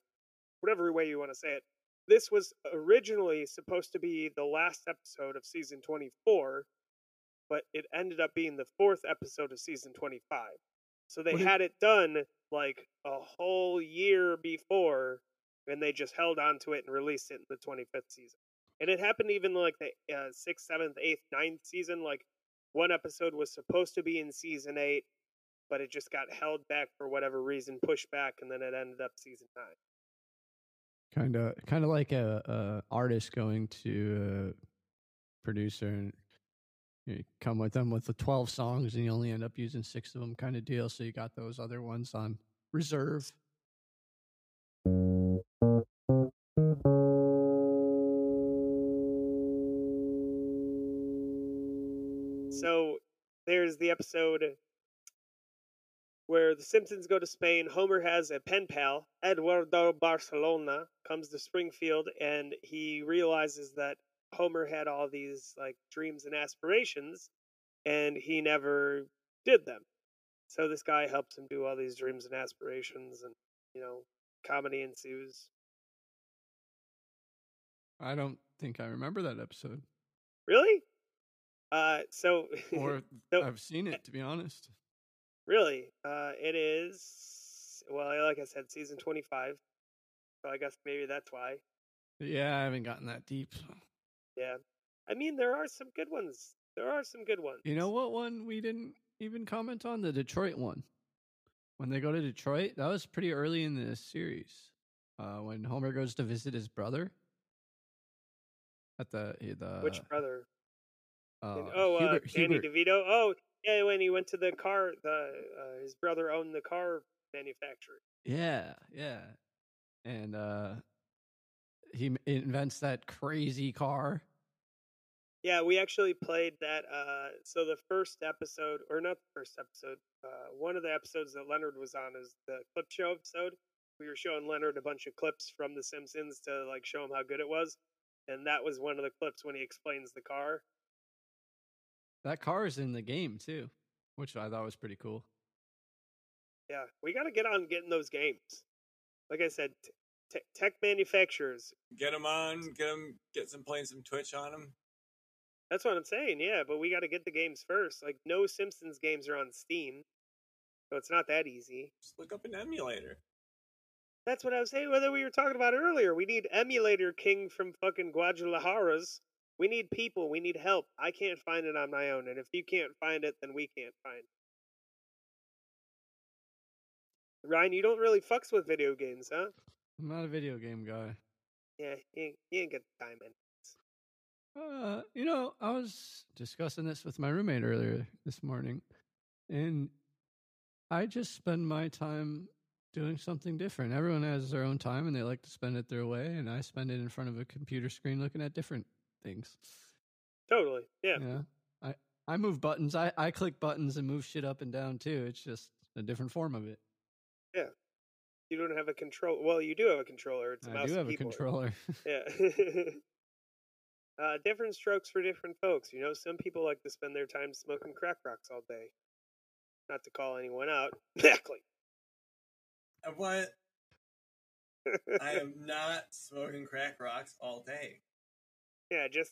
whatever way you want to say it. This was originally supposed to be the last episode of season 24 but it ended up being the fourth episode of season 25 so they had it done like a whole year before and they just held on to it and released it in the 25th season. And it happened even like the uh, sixth seventh eighth ninth season like one episode was supposed to be in season eight but it just got held back for whatever reason pushed back and then it ended up season nine kind of kind of like a, a artist going to a producer and you come with them with the 12 songs and you only end up using six of them kind of deal so you got those other ones on reserve. So there's the episode where the Simpsons go to Spain. Homer has a pen pal, Eduardo Barcelona, comes to Springfield, and he realizes that Homer had all these like dreams and aspirations, and he never did them. So this guy helps him do all these dreams and aspirations, and you know, comedy ensues. i don't think i remember that episode Really? Uh, so or So- i've seen it to be honest Really? Uh, it is. Well, like I said, season twenty-five. So I guess maybe that's why. yeah i haven't gotten that deep Yeah. I mean, there are some good ones. There are some good ones. you know what one we didn't even comment on the detroit one when they go to detroit that was pretty early in the series uh, when homer goes to visit his brother at the the Which brother? uh, oh, uh, Danny Hubert. DeVito. Oh, yeah. When he went to the car, the uh, his brother owned the car manufacturer. Yeah, yeah. And uh he invents that crazy car. Yeah, we actually played that. Uh, so the first episode, or not the first episode, uh, one of the episodes that Leonard was on is the clip show episode. We were showing Leonard a bunch of clips from The Simpsons to like show him how good it was, and that was one of the clips when he explains the car. That car is in the game too, which I thought was pretty cool. Yeah, we got to get on getting those games. Like I said, t- t- tech manufacturers. Get them on. Get them. Get some playing some Twitch on them. That's what I'm saying. Yeah, but we got to get the games first. Like no Simpsons games are on Steam, so it's not that easy. Just look up an emulator. That's what I was saying. Whether we were talking about earlier, we need emulator king from fucking Guadalajaras. We need people. We need help. I can't find it on my own, and if you can't find it, then we can't find. it. Ryan, you don't really fucks with video games, huh? I'm not a video game guy. Yeah, you ain't, you ain't got the time in. Uh, you know, I was discussing this with my roommate earlier this morning, and I just spend my time doing something different. Everyone has their own time, and they like to spend it their way, and I spend it in front of a computer screen looking at different things. Totally. Yeah. Yeah. I I move buttons. I I click buttons and move shit up and down too. It's just a different form of it. Yeah. You don't have a control. Well, you do have a controller. It's a I mouse do and have a controller. Yeah. uh, different strokes for different folks. You know, some people like to spend their time smoking crack rocks all day. Not to call anyone out. Exactly. What? I am not smoking crack rocks all day. Yeah, just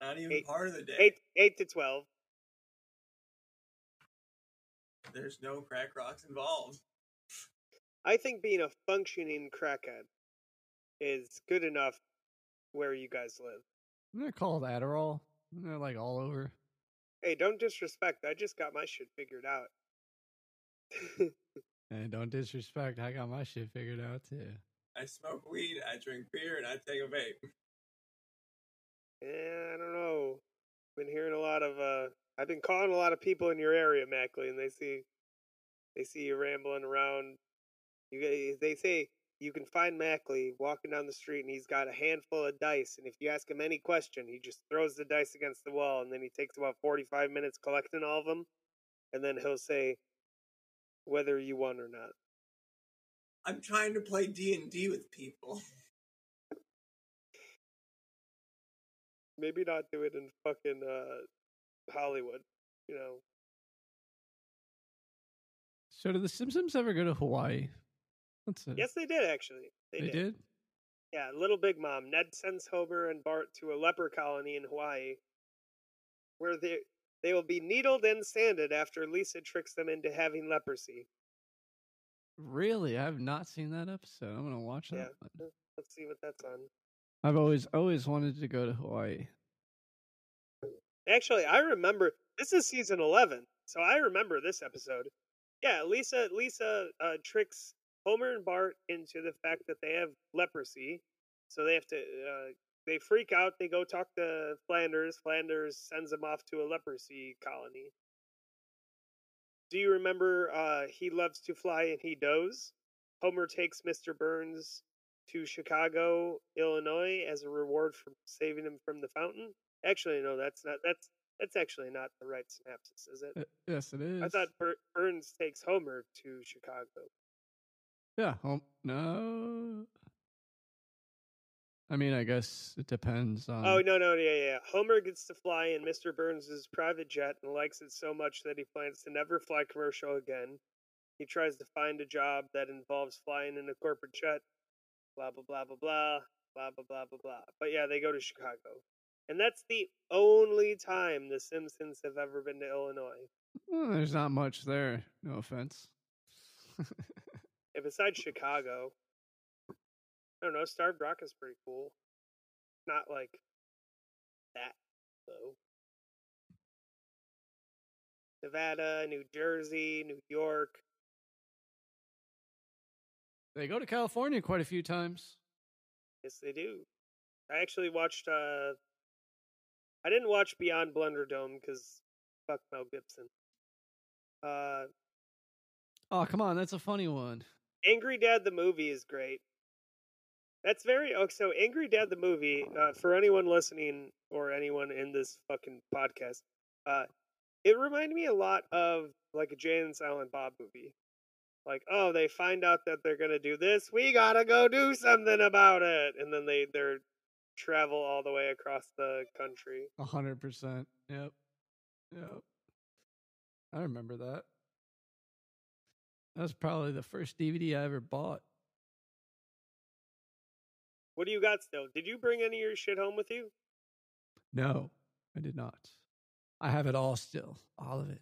Not even Eight- part of the day. eight eight to twelve. There's no crack rocks involved. I think being a functioning crackhead is good enough where you guys live. Isn't that called Adderall? Isn't that like all over? Hey, don't disrespect. I just got my shit figured out. And don't disrespect. I got my shit figured out too. I smoke weed, I drink beer, and I take a vape. Yeah, I don't know. Been hearing a lot of uh I've been calling a lot of people in your area, Mackley, and they see they see you rambling around. You guys, they say you can find Mackley walking down the street and he's got a handful of dice. And if you ask him any question, he just throws the dice against the wall and then he takes about 45 minutes collecting all of them. And then he'll say whether you won or not. I'm trying to play D and D with people. Maybe not do it in fucking uh, Hollywood, you know. So did the Simpsons ever go to Hawaii? That's it. Yes, they did actually. They, they did. did. Yeah, Little Big Mom. Ned sends Homer and Bart to a leper colony in Hawaii, where they they will be needled and sanded after Lisa tricks them into having leprosy. Really, I have not seen that episode. I'm gonna watch that. Yeah. one. Let's see what that's on. I've always always wanted to go to Hawaii. Actually, I remember this is season eleven, so I remember this episode. Yeah, Lisa Lisa uh, tricks Homer and Bart into the fact that they have leprosy, so they have to. Uh, they freak out. They go talk to Flanders. Flanders sends them off to a leprosy colony. Do you remember? Uh, he loves to fly and he does. Homer takes Mr. Burns to Chicago, Illinois, as a reward for saving him from the fountain. Actually, no, that's not. That's that's actually not the right synopsis, is it? Yes, it is. I thought Bur- Burns takes Homer to Chicago. Yeah. Home. No. I mean, I guess it depends oh, on. oh no, no, yeah, yeah. Homer gets to fly in Mr. Burns's private jet and likes it so much that he plans to never fly commercial again. He tries to find a job that involves flying in a corporate jet. Blah blah blah blah blah blah blah blah blah blah. But yeah, they go to Chicago, and that's the only time the Simpsons have ever been to Illinois. Well, there's not much there. No offense. And besides Chicago, I don't know. Starved Rock is pretty cool. Not like that though. Nevada, New Jersey, New York. They go to California quite a few times. Yes, they do. I actually watched. uh I didn't watch Beyond Blunderdome because fuck Mel Gibson. Uh, Oh, come on, that's a funny one. Angry Dad the movie is great. That's very oh, so Angry Dad the movie. Uh, for anyone listening or anyone in this fucking podcast, uh, it reminded me a lot of like a Jay and Silent Bob movie. Like, oh, they find out that they're gonna do this, we gotta go do something about it, and then they they're travel all the way across the country. A hundred percent. Yep. Yep. I remember that. that's probably the first DVD I ever bought. What do you got still? Did you bring any of your shit home with you? No, I did not. I have it all still, all of it.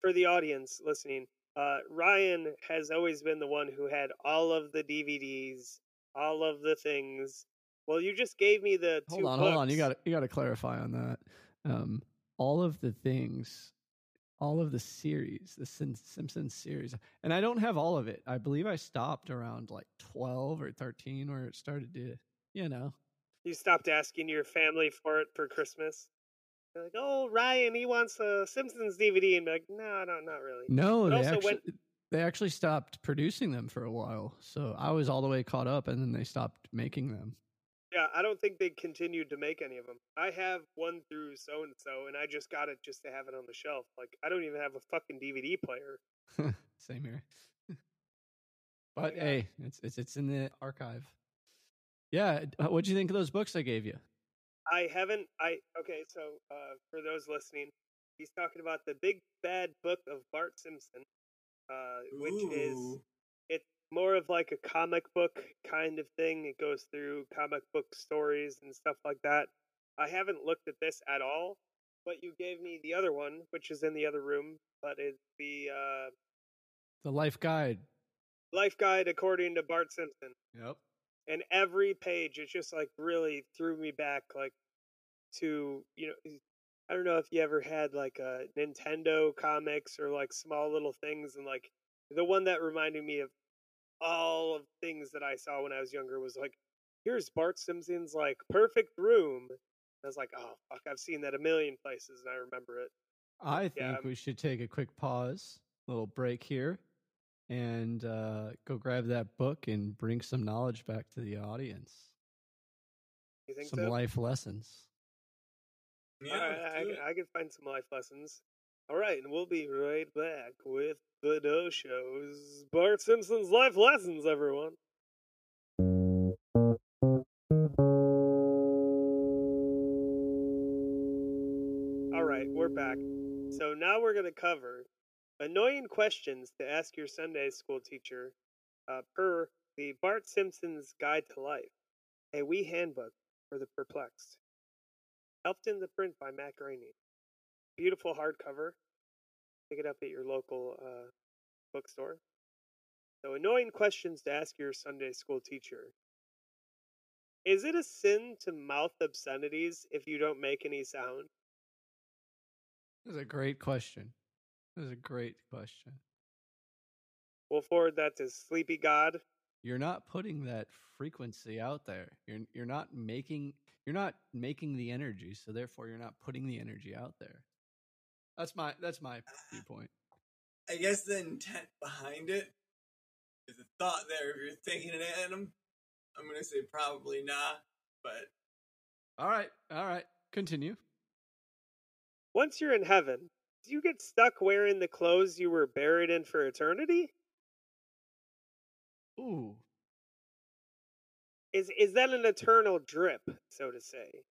for the audience listening, uh, Ryan has always been the one who had all of the DVDs, all of the things. Well, you just gave me the Hold two on, books. hold on. You got you got to clarify on that. Um, all of the things, all of the series, the Sim- Simpsons series, and I don't have all of it. I believe I stopped around like twelve or thirteen, where it started to, you know. You stopped asking your family for it for Christmas. They're like, "Oh, Ryan, he wants a Simpsons DVD," and be like, "No, no, not really." No, But they also actually when- they actually stopped producing them for a while. So I was all the way caught up, and then they stopped making them. Yeah, I don't think they continued to make any of them. I have one through so and so, and I just got it just to have it on the shelf. Like, I don't even have a fucking DVD player. Same here. but Yeah. hey, it's it's it's in the archive. Yeah, uh, what'd you think of those books I gave you? I haven't. I okay. So uh, for those listening, he's talking about the Big Bad Book of Bart Simpson, uh, which is it's more of like a comic book kind of thing. It goes through comic book stories and stuff like that. I haven't looked at this at all, but you gave me the other one, which is in the other room. But it's the uh, The Life Guide. Life Guide according to Bart Simpson. Yep. And every page it just like really threw me back like to you know i don't know if you ever had like a nintendo comics or like small little things and like the one that reminded me of all of things that i saw when i was younger was like here's bart simpson's like perfect room and i was like oh fuck i've seen that a million places and i remember it I think Yeah. we should take a quick pause, little break here, and uh, go grab that book and bring some knowledge back to the audience. You think Some so? life lessons. Yeah, All right, I, do I, it. I can find some life lessons. All right, and we'll be right back with the No Shows. Bart Simpson's life lessons, everyone. All right, we're back. So now we're going to cover annoying questions to ask your Sunday school teacher uh, per the Bart Simpson's Guide to Life, a wee handbook for the perplexed. Helped in the print by Groening. Beautiful hardcover. Pick it up at your local uh, bookstore. So, annoying questions to ask your Sunday school teacher. Is it a sin to mouth obscenities if you don't make any sound? That's a great question. This is a great question. We'll forward that to Sleepy God. You're not putting that frequency out there. You're you're not making you're not making the energy, so therefore you're not putting the energy out there. That's my that's my viewpoint. I guess the intent behind it is a thought there. If you're thinking it, Adam, I'm gonna say probably not. But All right, all right. Continue. Once you're in heaven, do you get stuck wearing the clothes you were buried in for eternity? Ooh, Is is that an eternal drip, so to say?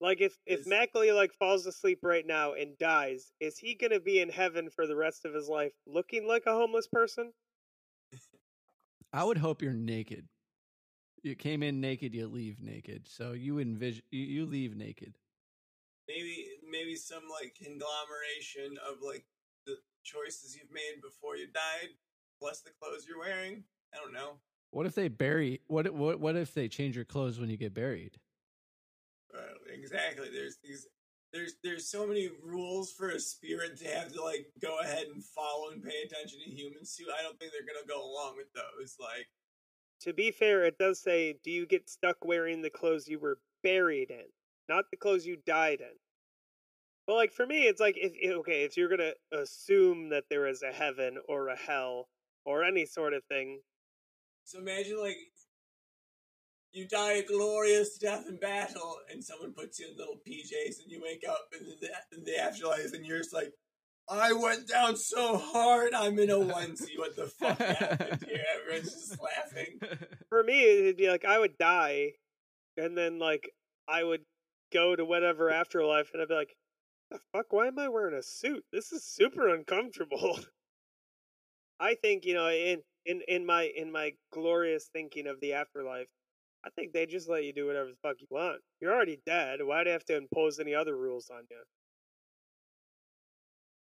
Like if if Is- Mackley like falls asleep right now and dies, is he gonna be in heaven for the rest of his life looking like a homeless person? I would hope you're naked. You came in naked, you leave naked. So you envision you, you leave naked. maybe maybe some like conglomeration of like the choices you've made before you died, plus the clothes you're wearing. I don't know. What if they bury what if- what what if they change your clothes when you get buried? Uh, exactly. There's these. There's there's so many rules for a spirit to have to like go ahead and follow and pay attention to humans to. I don't think they're gonna go along with those. Like To be fair, it does say, do you get stuck wearing the clothes you were buried in, not the clothes you died in? But like for me, it's like if if- okay, if you're gonna assume that there is a heaven or a hell or any sort of thing, so, imagine like you die a glorious death in battle, and someone puts you in little PJs, and you wake up in the, in the afterlife, and you're just like, I went down so hard, I'm in a onesie. What the fuck happened here? Everyone's just laughing. for me, it'd be like I would die, and then like I would go to whatever afterlife, and I'd be like, "The fuck? Why am I wearing a suit? This is super uncomfortable." I think you know, in in in my in my glorious thinking of the afterlife, I think they just let you do whatever the fuck you want. You're already dead. Why do you have to impose any other rules on you?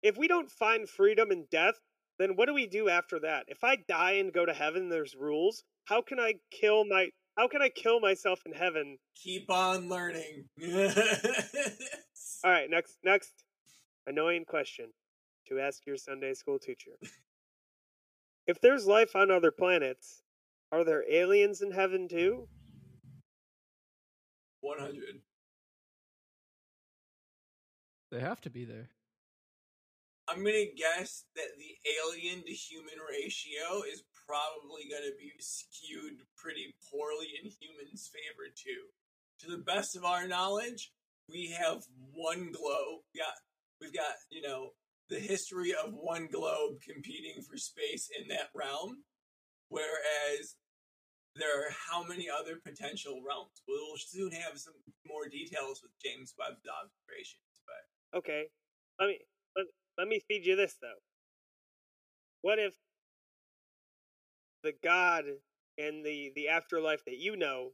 If we don't find freedom in death, then what do we do after that? If I die and go to heaven, there's rules. How can I kill my? How can I kill myself in heaven? Keep on learning. All right, next, next, annoying question to ask your Sunday school teacher: If there's life on other planets, are there aliens in heaven too? 100. they have to be there. I'm gonna guess that the alien to human ratio is probably gonna be skewed pretty poorly in humans' favor too. To the best of our knowledge, we have one globe. Got we've got, you know, the history of one globe competing for space in that realm. Whereas there are how many other potential realms? We'll soon have some more details with James Webb's observations, but Okay, let me let, let me feed you this though. What if the God and the the afterlife that you know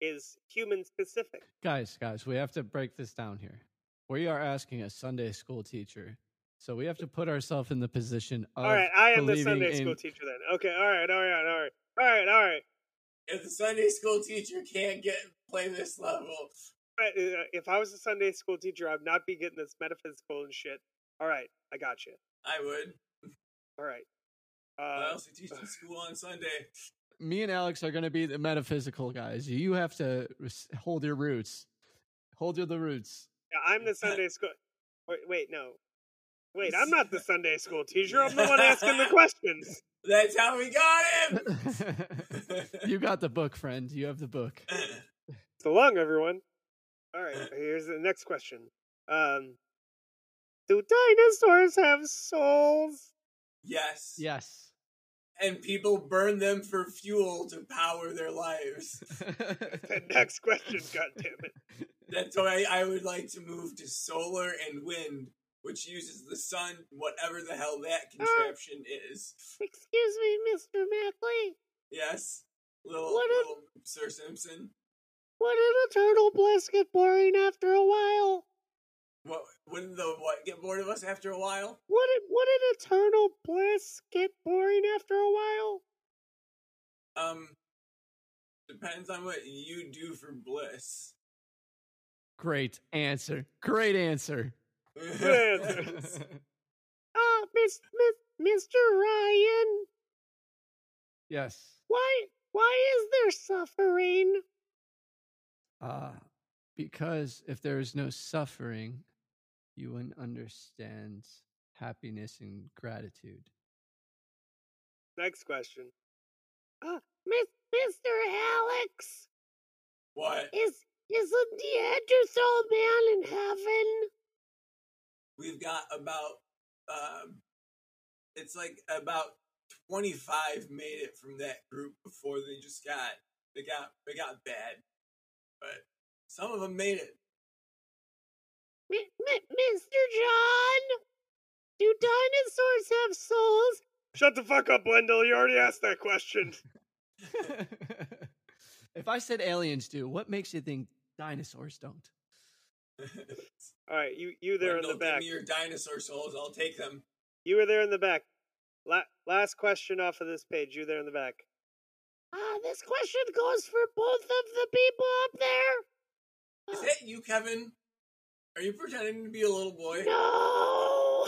is human specific? Guys, guys, we have to break this down here. We are asking a Sunday school teacher. So we have to put ourselves in the position of all right, I am the believing Sunday in- school teacher then. Okay, all right, all right, all right, all right, all right. if the Sunday school teacher can't get play this level, uh, If I was a Sunday school teacher, I'd not be getting this metaphysical and shit. All right, I got you. I would. All right. I Uh, also teach in school on Sunday. Me and Alex are going to be the metaphysical guys. You have to hold your roots. Hold your the roots. yeah, I'm the Sunday school. Wait, wait, no. Wait, I'm not the Sunday school teacher. I'm the one asking the questions. That's how we got him. you got the book, friend. You have the book. So long, everyone. All right, here's the next question. Um, do dinosaurs have souls? yes. Yes. And people burn them for fuel to power their lives. The next question, goddammit. That's why I would like to move to solar and wind, which uses the sun, whatever the hell that ah. contraption is. Excuse me, Mr. Mackley. Yes, little, What if- little Sir Simpson. Wouldn't a turtle bliss get boring after a while? What wouldn't the what get bored of us after a while? Wouldn't wouldn't eternal bliss get boring after a while? Um, depends on what you do for bliss. Great answer. Great answer. Good answer. Ah, Miss, Miss, Mr. Ryan, yes. why why is there suffering? Uh, because if there is no suffering, you wouldn't understand happiness and gratitude. Next question. Ah, Miss, Mr. Alex, What? is is a Neanderthal man in heaven? We've got about um, it's like about twenty five made it from that group before they just got they got they got bad, but some of them made it. Mi- mi- Mr. John, do dinosaurs have souls? Shut the fuck up, Wendell. You already asked that question. if I said aliens do, what makes you think dinosaurs don't? All right, you you there in the back. Give me your dinosaur souls. I'll take them. You were there in the back. La- last question off of this page. You there in the back. Ah, this question goes for both of the people up there. Is that you, Kevin? Are you pretending to be a little boy? No,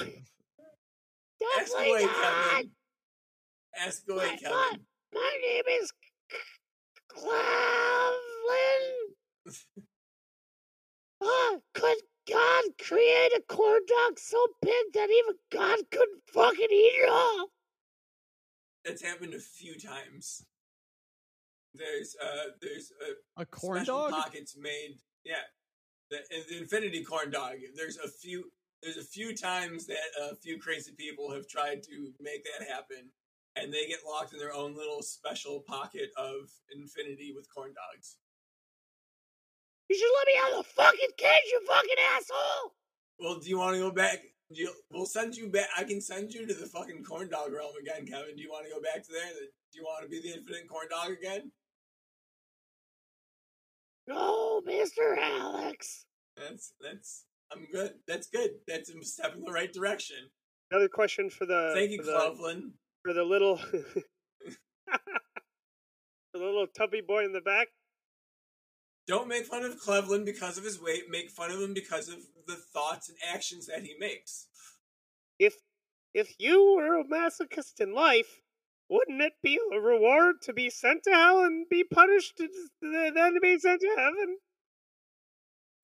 Ask away, not. Kevin. Ask away, My- Kevin. my- My name is Cleveland. Ah, could God create a corn dog so big that even God couldn't fucking eat it all? That's happened a few times. There's uh there's uh, A corn dog? pockets made. Yeah, the, the Infinity Corn Dog. There's a few. There's a few times that a few crazy people have tried to make that happen, and they get locked in their own little special pocket of infinity with corn dogs. You should let me out of the fucking cage, you fucking asshole! Well, do you want to go back? Do you, we'll send you back. I can send you to the fucking corn dog realm again, Kevin. Do you want to go back to there? Do you want to be the infinite corn dog again? Oh, no, Mr. Alex. That's that's. I'm good. That's good. That's a step in the right direction. Another question for the Thank you, for the, for the little the little tubby boy in the back. Don't make fun of Cleveland because of his weight. Make fun of him because of the thoughts and actions that he makes. If if you were a masochist in life, wouldn't it be a reward to be sent to hell and be punished to uh, then to be sent to heaven?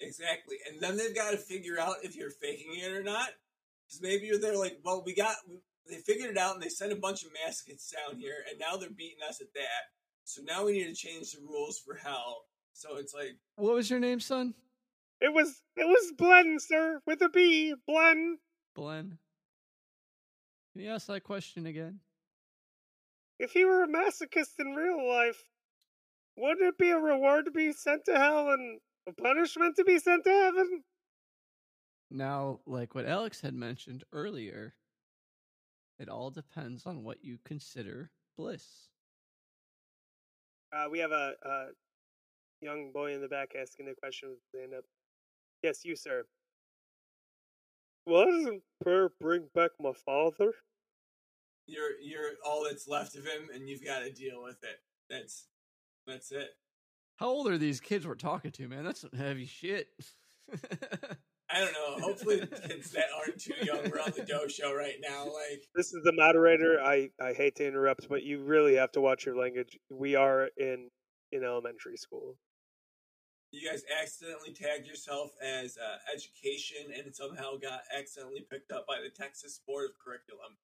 Exactly. And then they've got to figure out if you're faking it or not. Because maybe you're there like, well, we got, they figured it out and they sent a bunch of masochists down here and now they're beating us at that. So now we need to change the rules for hell. So it's like, What was your name, son? It was it was Blen, sir, with a B. Blen. Glenn. Can you ask that question again? If he were a masochist in real life, wouldn't it be a reward to be sent to hell and a punishment to be sent to heaven? Now, like what Alex had mentioned earlier, it all depends on what you consider bliss. Uh, we have a, a young boy in the back asking a question with his hand up. Yes, you, sir. Why doesn't prayer bring back my father? You're, you're all that's left of him and you've got to deal with it. That's, that's it. How old are these kids we're talking to, man? That's some heavy shit. I don't know. Hopefully the kids that aren't too young were on the Doh show right now. Like, This is the moderator. I, I hate to interrupt, but you really have to watch your language. We are in in elementary school. You guys accidentally tagged yourself as uh, education, and it somehow got accidentally picked up by the Texas Board of Curriculum.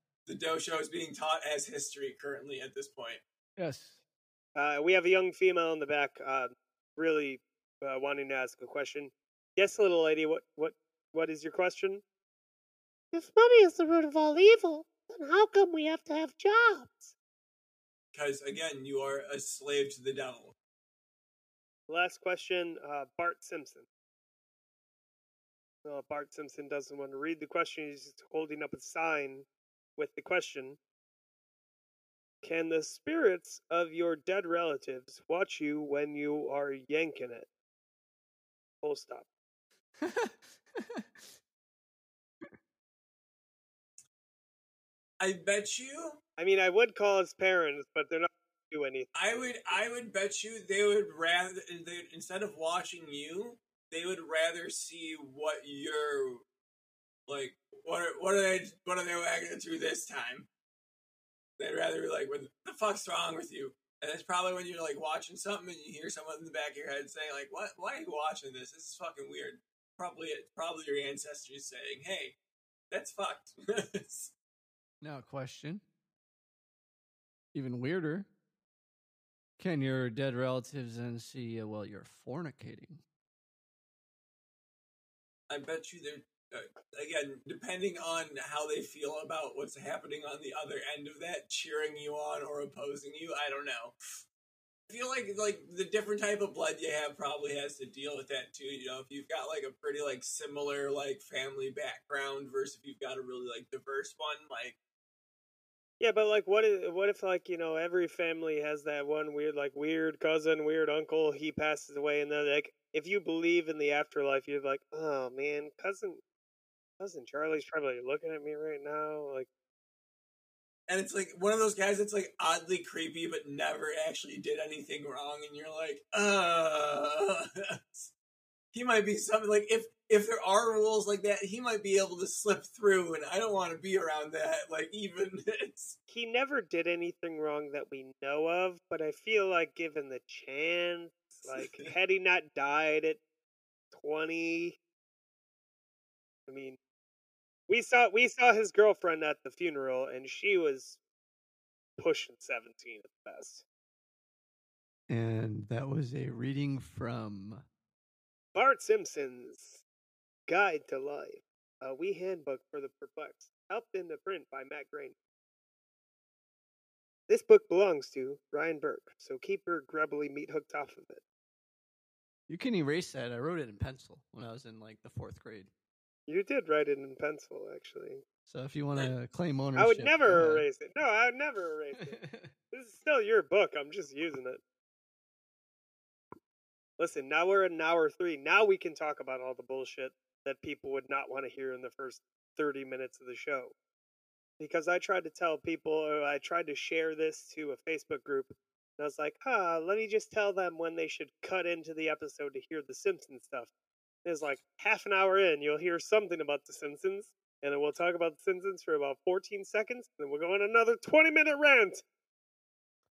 the Doh Show is being taught as history currently at this point. yes. Uh, we have a young female in the back, uh, really uh, wanting to ask a question. Yes, little lady. What what what is your question? If money is the root of all evil, then how come we have to have jobs? Because again, you are a slave to the devil. Last question, uh, Bart Simpson. No, Bart Simpson doesn't want to read the question. He's just holding up a sign with the question. Can the spirits of your dead relatives watch you when you are yanking it? Full stop. I bet you. I mean, I would call his parents, but they're not going to do anything. I would. I would bet you they would rather. They, instead of watching you, they would rather see what you're like. What are what are they? What are they wagging through this time? They'd rather be like, "What the fuck's wrong with you?" And it's probably when you're like watching something and you hear someone in the back of your head saying, "Like, what? Why are you watching this? This is fucking weird." Probably, probably your ancestors saying, "Hey, that's fucked." Now, question. Even weirder. Can your dead relatives then see uh, while you're fornicating? I bet you they're uh, again depending on how they feel about what's happening on the other end of that, cheering you on or opposing you. I don't know. I feel like like the different type of blood you have probably has to deal with that too. You know, if you've got like a pretty like similar like family background versus if you've got a really like diverse one, like Yeah, but like, what if, what if like you know every family has that one weird like weird cousin, weird uncle. He passes away, and then like if you believe in the afterlife, you're like, oh man, cousin, cousin Charlie's probably looking at me right now. Like, and it's like one of those guys that's like oddly creepy but never actually did anything wrong and you're like uh he might be something like if if there are rules like that he might be able to slip through and i don't want to be around that like even it's he never did anything wrong that we know of, but I feel like given the chance, like had he not died at twenty, I mean, we saw we saw his girlfriend at the funeral, and she was pushing seventeen at the best. And that was a reading from. Bart Simpson's Guide to Life, a wee handbook for the perplexed, helped into print by Matt Groening. This book belongs to Ryan Burke, so keep your grubbly meat hooked off of it. You can erase that. I wrote it in pencil when I was in like the fourth grade. You did write it in pencil, actually. So if you want to claim ownership, I would never erase it. No, I would never erase it. this is still your book. I'm just using it. Listen, now we're an hour three. Now we can talk about all the bullshit that people would not want to hear in the first 30 minutes of the show. Because I tried to tell people, I tried to share this to a Facebook group, and I was like, huh, let me just tell them when they should cut into the episode to hear the Simpsons stuff. It's like half an hour in, you'll hear something about the Simpsons, and then we'll talk about the Simpsons for about 14 seconds, and then we'll go on another 20 minute rant.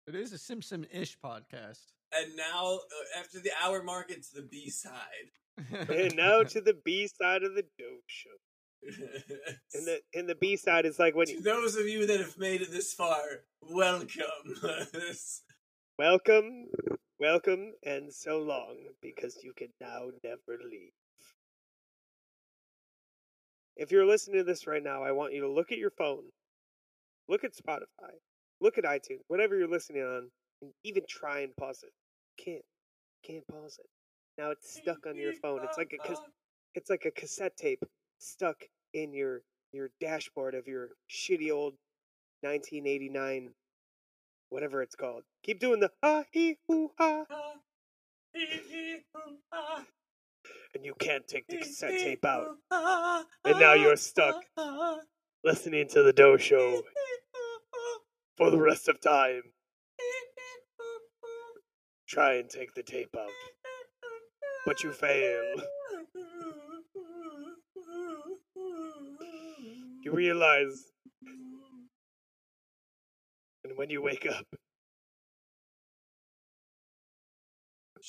It is a Simpson-ish podcast. And now uh, after the hour mark it's the b side And now to the B side of the dope show. And the and the B side is like when to you those of you that have made it this far welcome welcome, welcome, and so long because you can now never leave. If you're listening to this right now, I want you to look at your phone, look at Spotify, look at iTunes, whatever you're listening on, and even try and pause it. Can't, can't pause it. Now it's stuck on your phone. It's like a cas- it's like a cassette tape stuck in your your dashboard of your shitty old 1989 whatever it's called. Keep doing the ah hee hoo ha, and you can't take the cassette tape out. And now you're stuck listening to the Doh Show for the rest of time. Try and take the tape out, but you fail. You realize, and when you wake up,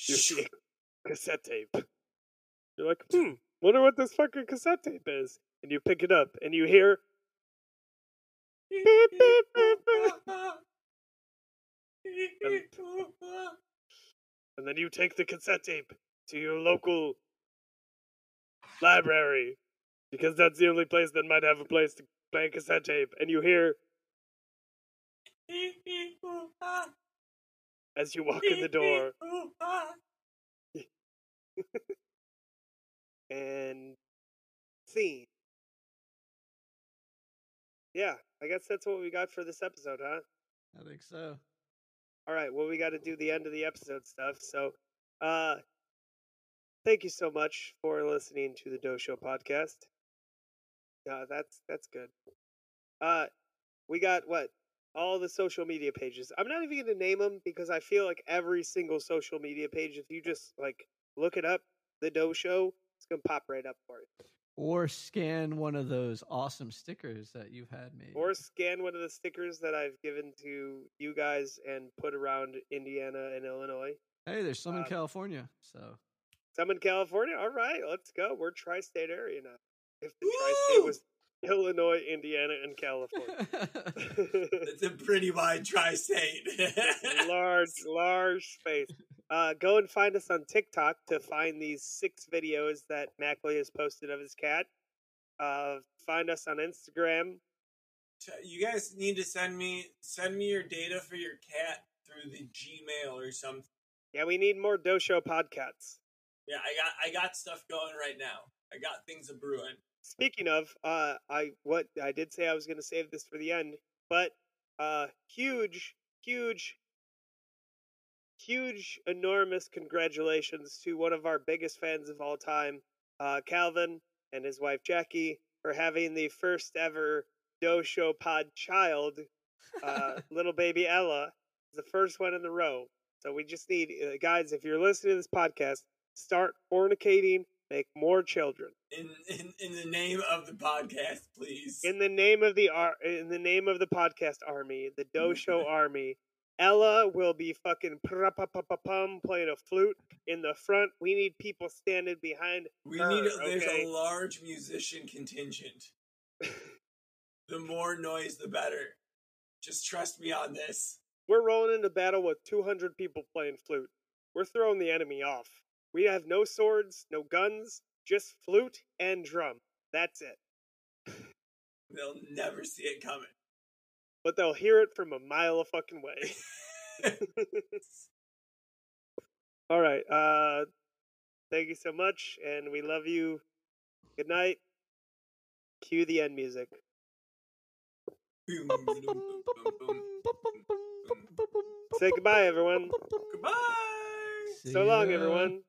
you see a cassette tape. You're like, hmm, wonder what this fucking cassette tape is. And you pick it up and you hear beep, beep, beep, beep. and then you take the cassette tape to your local library because that's the only place that might have a place to play cassette tape and you hear as you walk in the door. And scene. Yeah i guess that's what we got for this episode huh? I think so. All right well we got to do the end of the episode stuff so uh thank you so much for listening to the Doh Show podcast. Uh, that's that's good. Uh we got what all the social media pages. I'm not even going to name them because i feel like every single social media page if you just like look it up the Doh Show it's going to pop right up for you Or scan one of those awesome stickers that you've had made. or scan one of the stickers that i've given to you guys and put around indiana and illinois hey, there's some in um, California. So Some in California. All right, let's go. We're tri-state area now. If the tri-state was Illinois, Indiana, and California, It's a pretty wide tri-state. large, large space. Uh, go and find us on TikTok to find these six videos that Mackley has posted of his cat. Uh, find us on Instagram. You guys need to send me send me your data for your cat through the Gmail or something. Yeah, we need more Doh Show podcasts. Yeah, I got I got stuff going right now. I got things a brewing. Speaking of, uh, I what I did say I was going to save this for the end, but uh, huge, huge, huge, enormous congratulations to one of our biggest fans of all time, uh, Calvin and his wife Jackie, for having the first ever Doh Show Pod child, uh, little baby Ella, the first one in the row. So we just need uh, guys, if you're listening to this podcast, start fornicating, make more children. In in in the name of the podcast, please. in the name of the ar- in the name of the podcast army, the Doh Show army, Ella will be fucking pum playing a flute in the front. We need people standing behind. we her, need a, there's a large musician contingent. the more noise the better. Just trust me on this. We're rolling into battle with 200 people playing flute. We're throwing the enemy off. We have no swords, no guns, just flute and drum. That's it. They'll never see it coming. But they'll hear it from a mile a fucking way. All right. Uh, thank you so much, and we love you. Good night. Cue the end music. Say goodbye, everyone. Goodbye. So long, everyone.